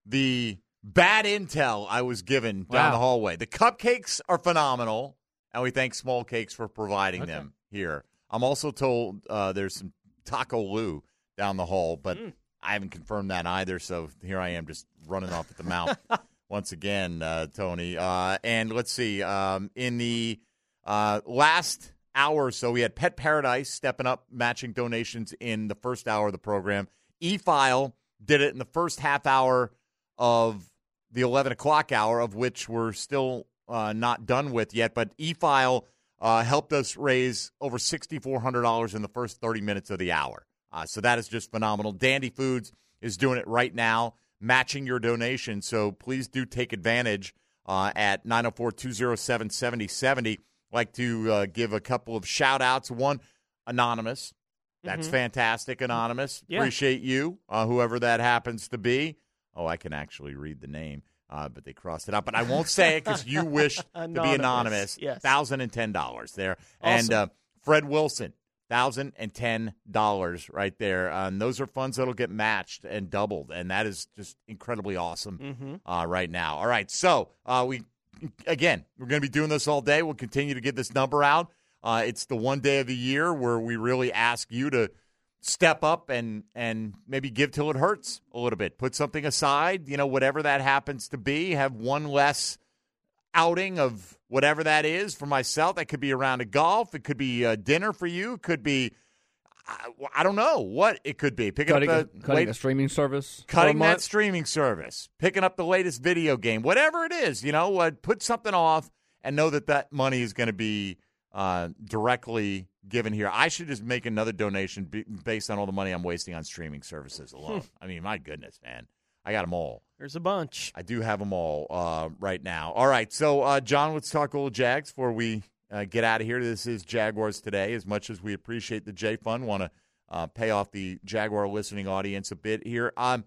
G: the bad intel I was given down the hallway. The cupcakes are phenomenal, and we thank Small Cakes for providing
O: Okay.
G: them here. I'm also told uh, there's some Taco Lu down the hall, but I haven't confirmed that either. So here I am, just running off at the mouth [LAUGHS] once again, uh, Tony. Uh, and let's see, um, in the uh, last hour or so, we had Pet Paradise stepping up, matching donations in the first hour of the program. E File did it in the first half hour of the 11 o'clock hour, of which we're still uh, not done with yet. But E File uh, helped us raise over $6,400 in the first 30 minutes of the hour. Uh, so that is just phenomenal. Dandy Foods is doing it right now, matching your donation. So please do take advantage uh, at 904 207 7070. Like to uh, give a couple of shout outs. One, Anonymous. That's
H: Mhm.
G: fantastic, Anonymous.
H: Yeah.
G: Appreciate you, uh, whoever that happens to be. Oh, I can actually read the name, uh, but they crossed it out. But I won't say it because you [LAUGHS] wish to be
H: Anonymous, yes.
G: Thousand and ten dollars there. And uh, Fred Wilson, thousand and ten dollars right there. Uh, and those are funds that'll get matched and doubled, and that is just incredibly awesome
H: Mhm.
G: uh, right now. All right, so uh, we again we're going to be doing this all day. We'll continue to get this number out. Uh, it's the one day of the year where we really ask you to step up and and maybe give till it hurts a little bit. Put something aside, you know, whatever that happens to be. Have one less outing of whatever that is for myself. That could be a round of golf. It could be a dinner for you. It could be. I, I don't know what it could be. Picking
T: Cutting, a,
G: up the
T: cutting
G: late-
T: a streaming service.
G: cutting that streaming service, picking up the latest video game, whatever it is, you know, uh, put something off and know that that money is going to be uh, directly given here. I should just make another donation based on all the money I'm wasting on streaming services alone. I mean, my goodness, man, I got them all.
H: There's a bunch.
G: I do have them all uh, right now. All right, so uh, John, let's talk a little Jags before we uh, get out of here. This is Jaguars today. As much as we appreciate the J Fund, want to uh, pay off the Jaguar listening audience a bit here. Um,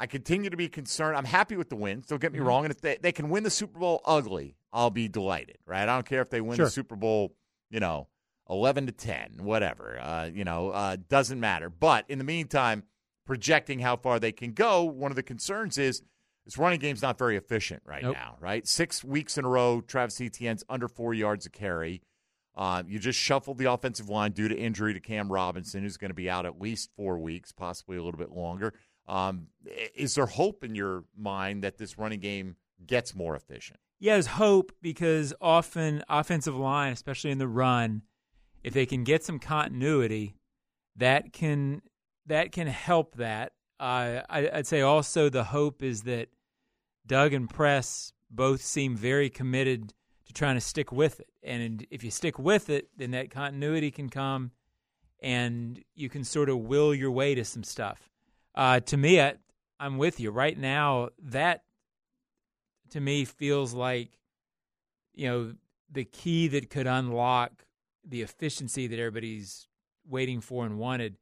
G: I continue to be concerned. I'm happy with the wins. Don't get me wrong. And if they, they can win the Super Bowl ugly, I'll be delighted. Right? I don't care if they win
O: Sure.
G: the Super Bowl. You know, eleven to ten, whatever. Uh, you know, uh, doesn't matter. But in the meantime, projecting how far they can go, one of the concerns is this running game's not very efficient right
O: Nope.
G: now. Right? Six weeks in a row, Travis Etienne's under four yards a carry. Uh, you just shuffled the offensive line due to injury to Cam Robinson, who's going to be out at least four weeks, possibly a little bit longer. Um, is there hope in your mind that this running game gets more efficient?
O: Yeah, there's hope because often offensive line, especially in the run, if they can get some continuity, that can that can help that. Uh, I, I'd say also the hope is that Doug and Press both seem very committed to trying to stick with it, and if you stick with it, then that continuity can come, and you can sort of will your way to some stuff. Uh, to me, I, I'm with you right now. That to me feels like you know the key that could unlock the efficiency that everybody's waiting for and wanted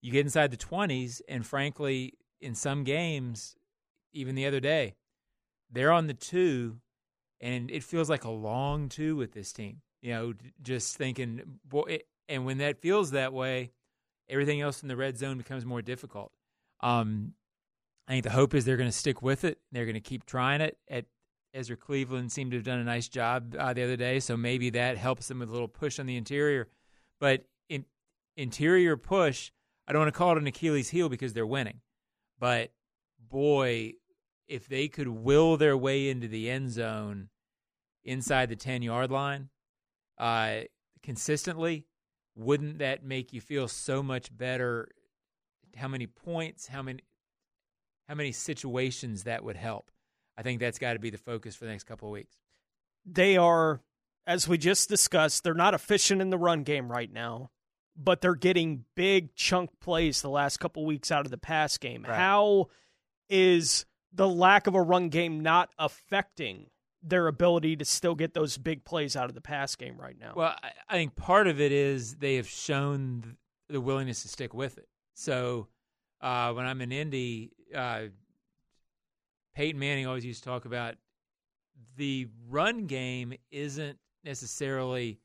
O: you get inside the 20s and frankly in some games even the other day they're on the 2 and it feels like a long 2 with this team you know just thinking boy it, and when that feels that way everything else in the red zone becomes more difficult um I think the hope is they're going to stick with it. They're going to keep trying it. At Ezra Cleveland seemed to have done a nice job uh, the other day, so maybe that helps them with a little push on the interior. But in, interior push, I don't want to call it an Achilles heel because they're winning. But boy, if they could will their way into the end zone inside the ten yard line uh, consistently, wouldn't that make you feel so much better? How many points? How many? how many situations that would help. I think that's got to be the focus for the next couple of weeks.
H: They are, as we just discussed, they're not efficient in the run game right now, but they're getting big chunk plays the last couple weeks out of the pass game. How is the lack of a run game not affecting their ability to still get those big plays out of the pass game right now?
O: Well, I, I think part of it is they have shown the willingness to stick with it. So uh, when I'm in Indy, uh, Peyton Manning always used to talk about the run game isn't necessarily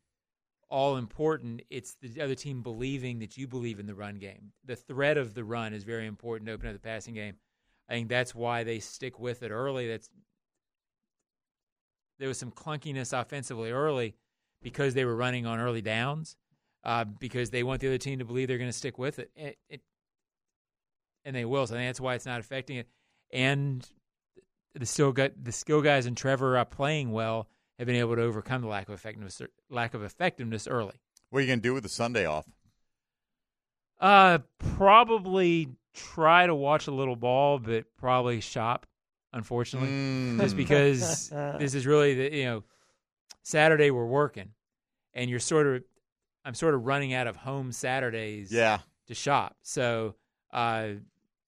O: all important. It's the other team believing that you believe in the run game. The threat of the run is very important to open up the passing game. I think that's why they stick with it early. That's there was some clunkiness offensively early because they were running on early downs uh, because they want the other team to believe they're going to stick with it. It, it. And they will. So that's why it's not affecting it. And the still got the skill guys and Trevor are playing well have been able to overcome the lack of effectiveness lack of effectiveness early.
G: What are you going to do with the Sunday off?
O: Uh, probably try to watch a little ball, but probably shop. Unfortunately,
G: Mm.
O: just because this is really the you know Saturday we're working, and you're sort of I'm sort of running out of home Saturdays.
G: Yeah.
O: to shop. So uh,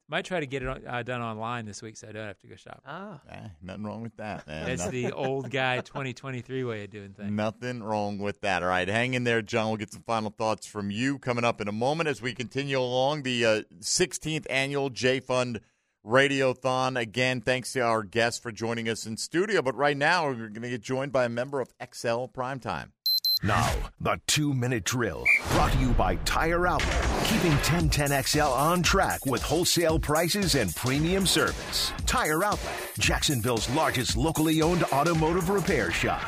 O: might try to get it on- uh, done online this week, so I don't have to go shop.
H: Ah,
G: Eh, nothing wrong with that, man.
O: that's
G: Nothing-
O: the old guy 2023 way of doing things.
G: Nothing wrong with that. All right, hang in there, John. We'll get some final thoughts from you coming up in a moment as we continue along the uh, 16th annual J Fund Radiothon. Again, thanks to our guests for joining us in studio. But right now, we're going to get joined by a member of XL Primetime.
B: Now, the two minute drill brought to you by Tire Outlet, keeping 1010XL on track with wholesale prices and premium service. Tire Outlet, Jacksonville's largest locally owned automotive repair shop.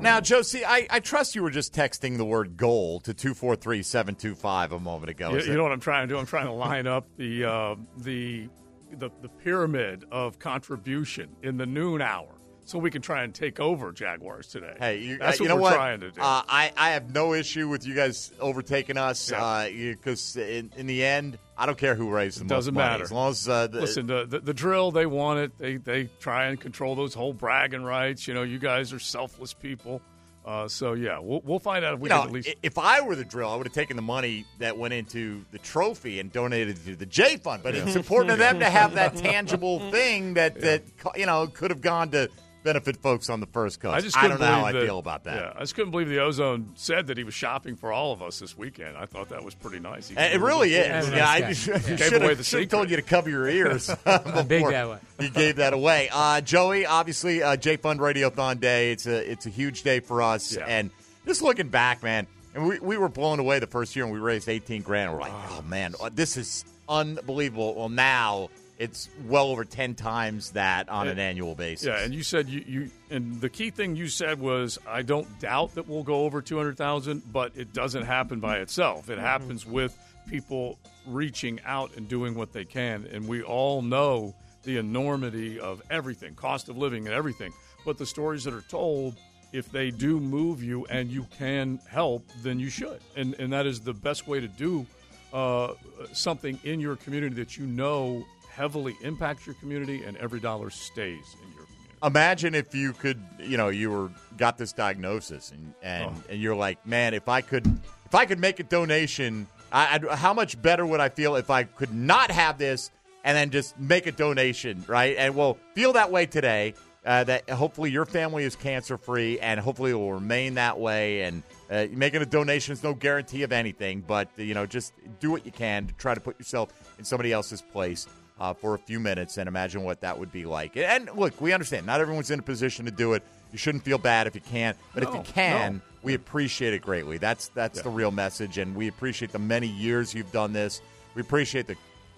G: Now, Josie, I, I trust you were just texting the word goal to 243 725 a moment ago.
T: You, you know what I'm trying to do? I'm trying to line up the uh, the, the the pyramid of contribution in the noon hour, so we can try and take over Jaguars today.
G: Hey, you,
T: that's
G: uh,
T: what
G: you know
T: we're
G: what?
T: trying to do.
G: Uh, I, I have no issue with you guys overtaking us
T: Yeah.
G: because in, in the end, I don't care who raised the most
T: Doesn't matter.
G: As long as uh, the,
T: Listen, the, the the drill they want it. They they try and control those whole bragging rights. You know, you guys are selfless people. Uh, so yeah, we'll we'll find out if we
G: you know,
T: at least.
G: if I were the drill, I would have taken the money that went into the trophy and donated it to the J Fund. But it's important to them to have that [LAUGHS] tangible thing that that you know could have gone to benefit folks on the first coast.
T: I just
G: I
T: couldn't
G: don't know how I
T: believe
G: feel about that.
T: Yeah, I just couldn't believe the Ozone said that he was shopping for all of us this weekend. I thought that was pretty nice. He
G: it really
T: away-
G: is.
T: Gave
G: Yeah, I [LAUGHS]
T: away
G: just,
T: the
G: should
T: secret.
G: have should have told you to cover your ears [LAUGHS] [LAUGHS] before
O: that way.
G: you gave that away. Uh, Joey, obviously, uh, J Fund Radiothon Day. It's a it's a huge day for us. And just looking back, man, and we, we were blown away the first year, and we raised eighteen grand. We're like, oh man, uh, this is unbelievable. Well, now it's well over ten times that on an annual basis.
T: Yeah, and you said you, you and the key thing you said was I don't doubt that we'll go over two hundred thousand, but it doesn't happen by itself. It happens with people reaching out and doing what they can, and we all know the enormity of everything, cost of living and everything. But the stories that are told, if they do move you and you can help, then you should, and and that is the best way to do uh, something in your community that you know heavily impacts your community, and every dollar stays in your. Community.
G: Imagine if you could, you know, you were got this diagnosis, and and,
T: Oh.
G: and you're like, man, if I could, if I could make a donation, I, I'd, how much better would I feel if I could not have this and then just make a donation, right? And we'll feel that way today. Uh, that hopefully your family is cancer free, and hopefully it will remain that way. And uh, making a donation is no guarantee of anything, but you know, just do what you can to try to put yourself in somebody else's place uh, for a few minutes and imagine what that would be like. And look, we understand not everyone's in a position to do it. You shouldn't feel bad if you can't, but if you can,
T: no.
G: we appreciate it greatly. That's that's the real message, and we appreciate the many years you've done this. We appreciate the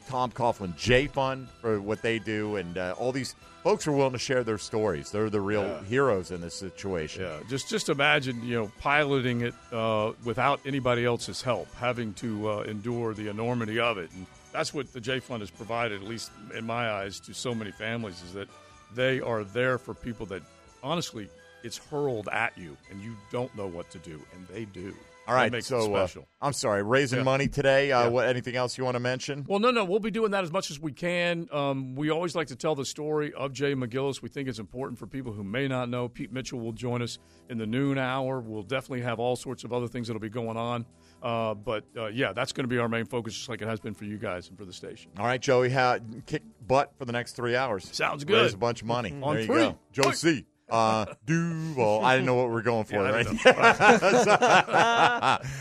G: Tom Coughlin J Fund for what they do, and uh, all these folks are willing to share their stories. They're the real
T: Yeah.
G: heroes in this situation.
T: Yeah, just just imagine you know piloting it uh, without anybody else's help, having to uh, endure the enormity of it, and that's what the J Fund has provided, at least in my eyes, to so many families, is that they are there for people that honestly it's hurled at you and you don't know what to do, and they do.
G: All right,
T: That
G: right,
T: makes
G: so uh,
T: special.
G: I'm sorry, raising
T: Yeah.
G: money today. Uh,
T: Yeah.
G: What? Anything else you want to mention?
T: Well, no, no, we'll be doing that as much as we can. Um, we always like to tell the story of Jay McGillis. We think it's important for people who may not know. Pete Mitchell will join us in the noon hour. We'll definitely have all sorts of other things that'll be going on. Uh, but uh, yeah, that's going to be our main focus, just like it has been for you guys and for the station.
G: All right, Joey, how, kick butt for the next three hours.
T: Sounds good.
G: Raise a bunch of money.
T: On
G: there you
T: three.
G: go. Joe C. Uh, Duval. I didn't know what we are [LAUGHS] [LAUGHS] going for,
T: Yeah,
G: right?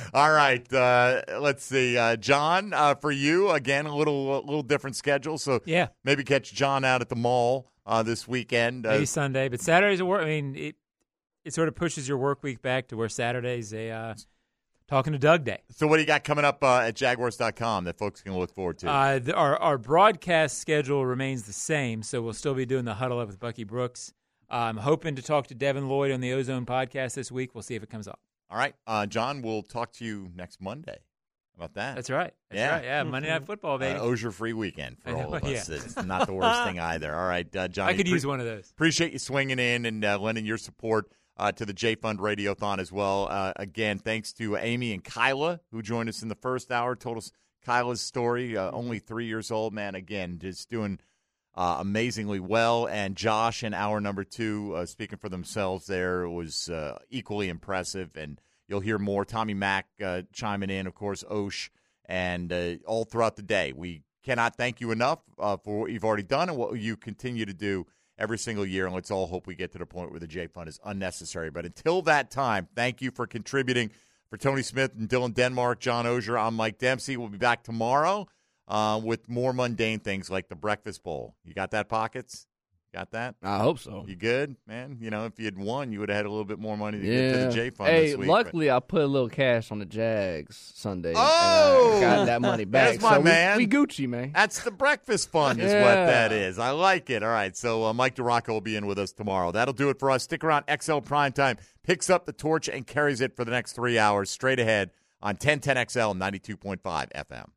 G: [LAUGHS] All right. Uh, let's see. Uh, John, uh, for you, again, a little a little different schedule. So
O: Yeah.
G: maybe catch John out at the mall uh, this weekend. Uh,
O: Maybe Sunday, but Saturday's a work. I mean, it it sort of pushes your work week back to where Saturday's a uh, talking to Doug day.
G: so what do you got coming up uh, at Jaguars.com that folks can look forward to?
O: Uh, the, our our broadcast schedule remains the same, so we'll still be doing the huddle up with Bucky Brooks. I'm hoping to talk to Devin Lloyd on the Ozone podcast this week. We'll see if it comes up.
G: All right. Uh, John, we'll talk to you next Monday. How about that?
O: That's right. That's
G: yeah.
O: right. Yeah, Monday Night Football, baby.
G: Uh, Oehser free weekend for all of us.
O: Yeah.
G: It's not the worst thing [LAUGHS] either. All right, uh, Johnny.
O: I could use one of those.
G: Appreciate you swinging in and uh, lending your support uh, to the J Fund Radiothon as well. Uh, again, thanks to Amy and Kyla who joined us in the first hour. Told us Kyla's story. Uh, only three years old, man. Again, just doing uh, amazingly well. And Josh in hour number two, uh, speaking for themselves, there was uh, equally impressive. And you'll hear more. Tommy Mack uh, chiming in, of course, Osh, and uh, all throughout the day. We cannot thank you enough uh, for what you've already done and what you continue to do every single year. And let's all hope we get to the point where the J Fund is unnecessary. But until that time, thank you for contributing. For Tony Smith and Dylan Denmark, John Oehser, I'm Mike Dempsey. We'll be back tomorrow uh, with more mundane things like the Breakfast Bowl. You got that, Pockets? Got that?
I: I hope so.
G: You good, man? You know, if you had won, you would have had a little bit more money to
I: Yeah.
G: get to the J Fund
I: Hey,
G: this week.
I: luckily I put a little cash on the Jags Sunday. and
G: Oh!
I: I got that money [LAUGHS] back.
G: That's my
I: so
G: man.
I: We, Gucci, man.
G: That's the breakfast fund, is what that is. I like it. All right, so uh, Mike DiRocco will be in with us tomorrow. That'll do it for us. Stick around. XL Primetime picks up the torch and carries it for the next three hours straight ahead on 1010XL 92.5 FM.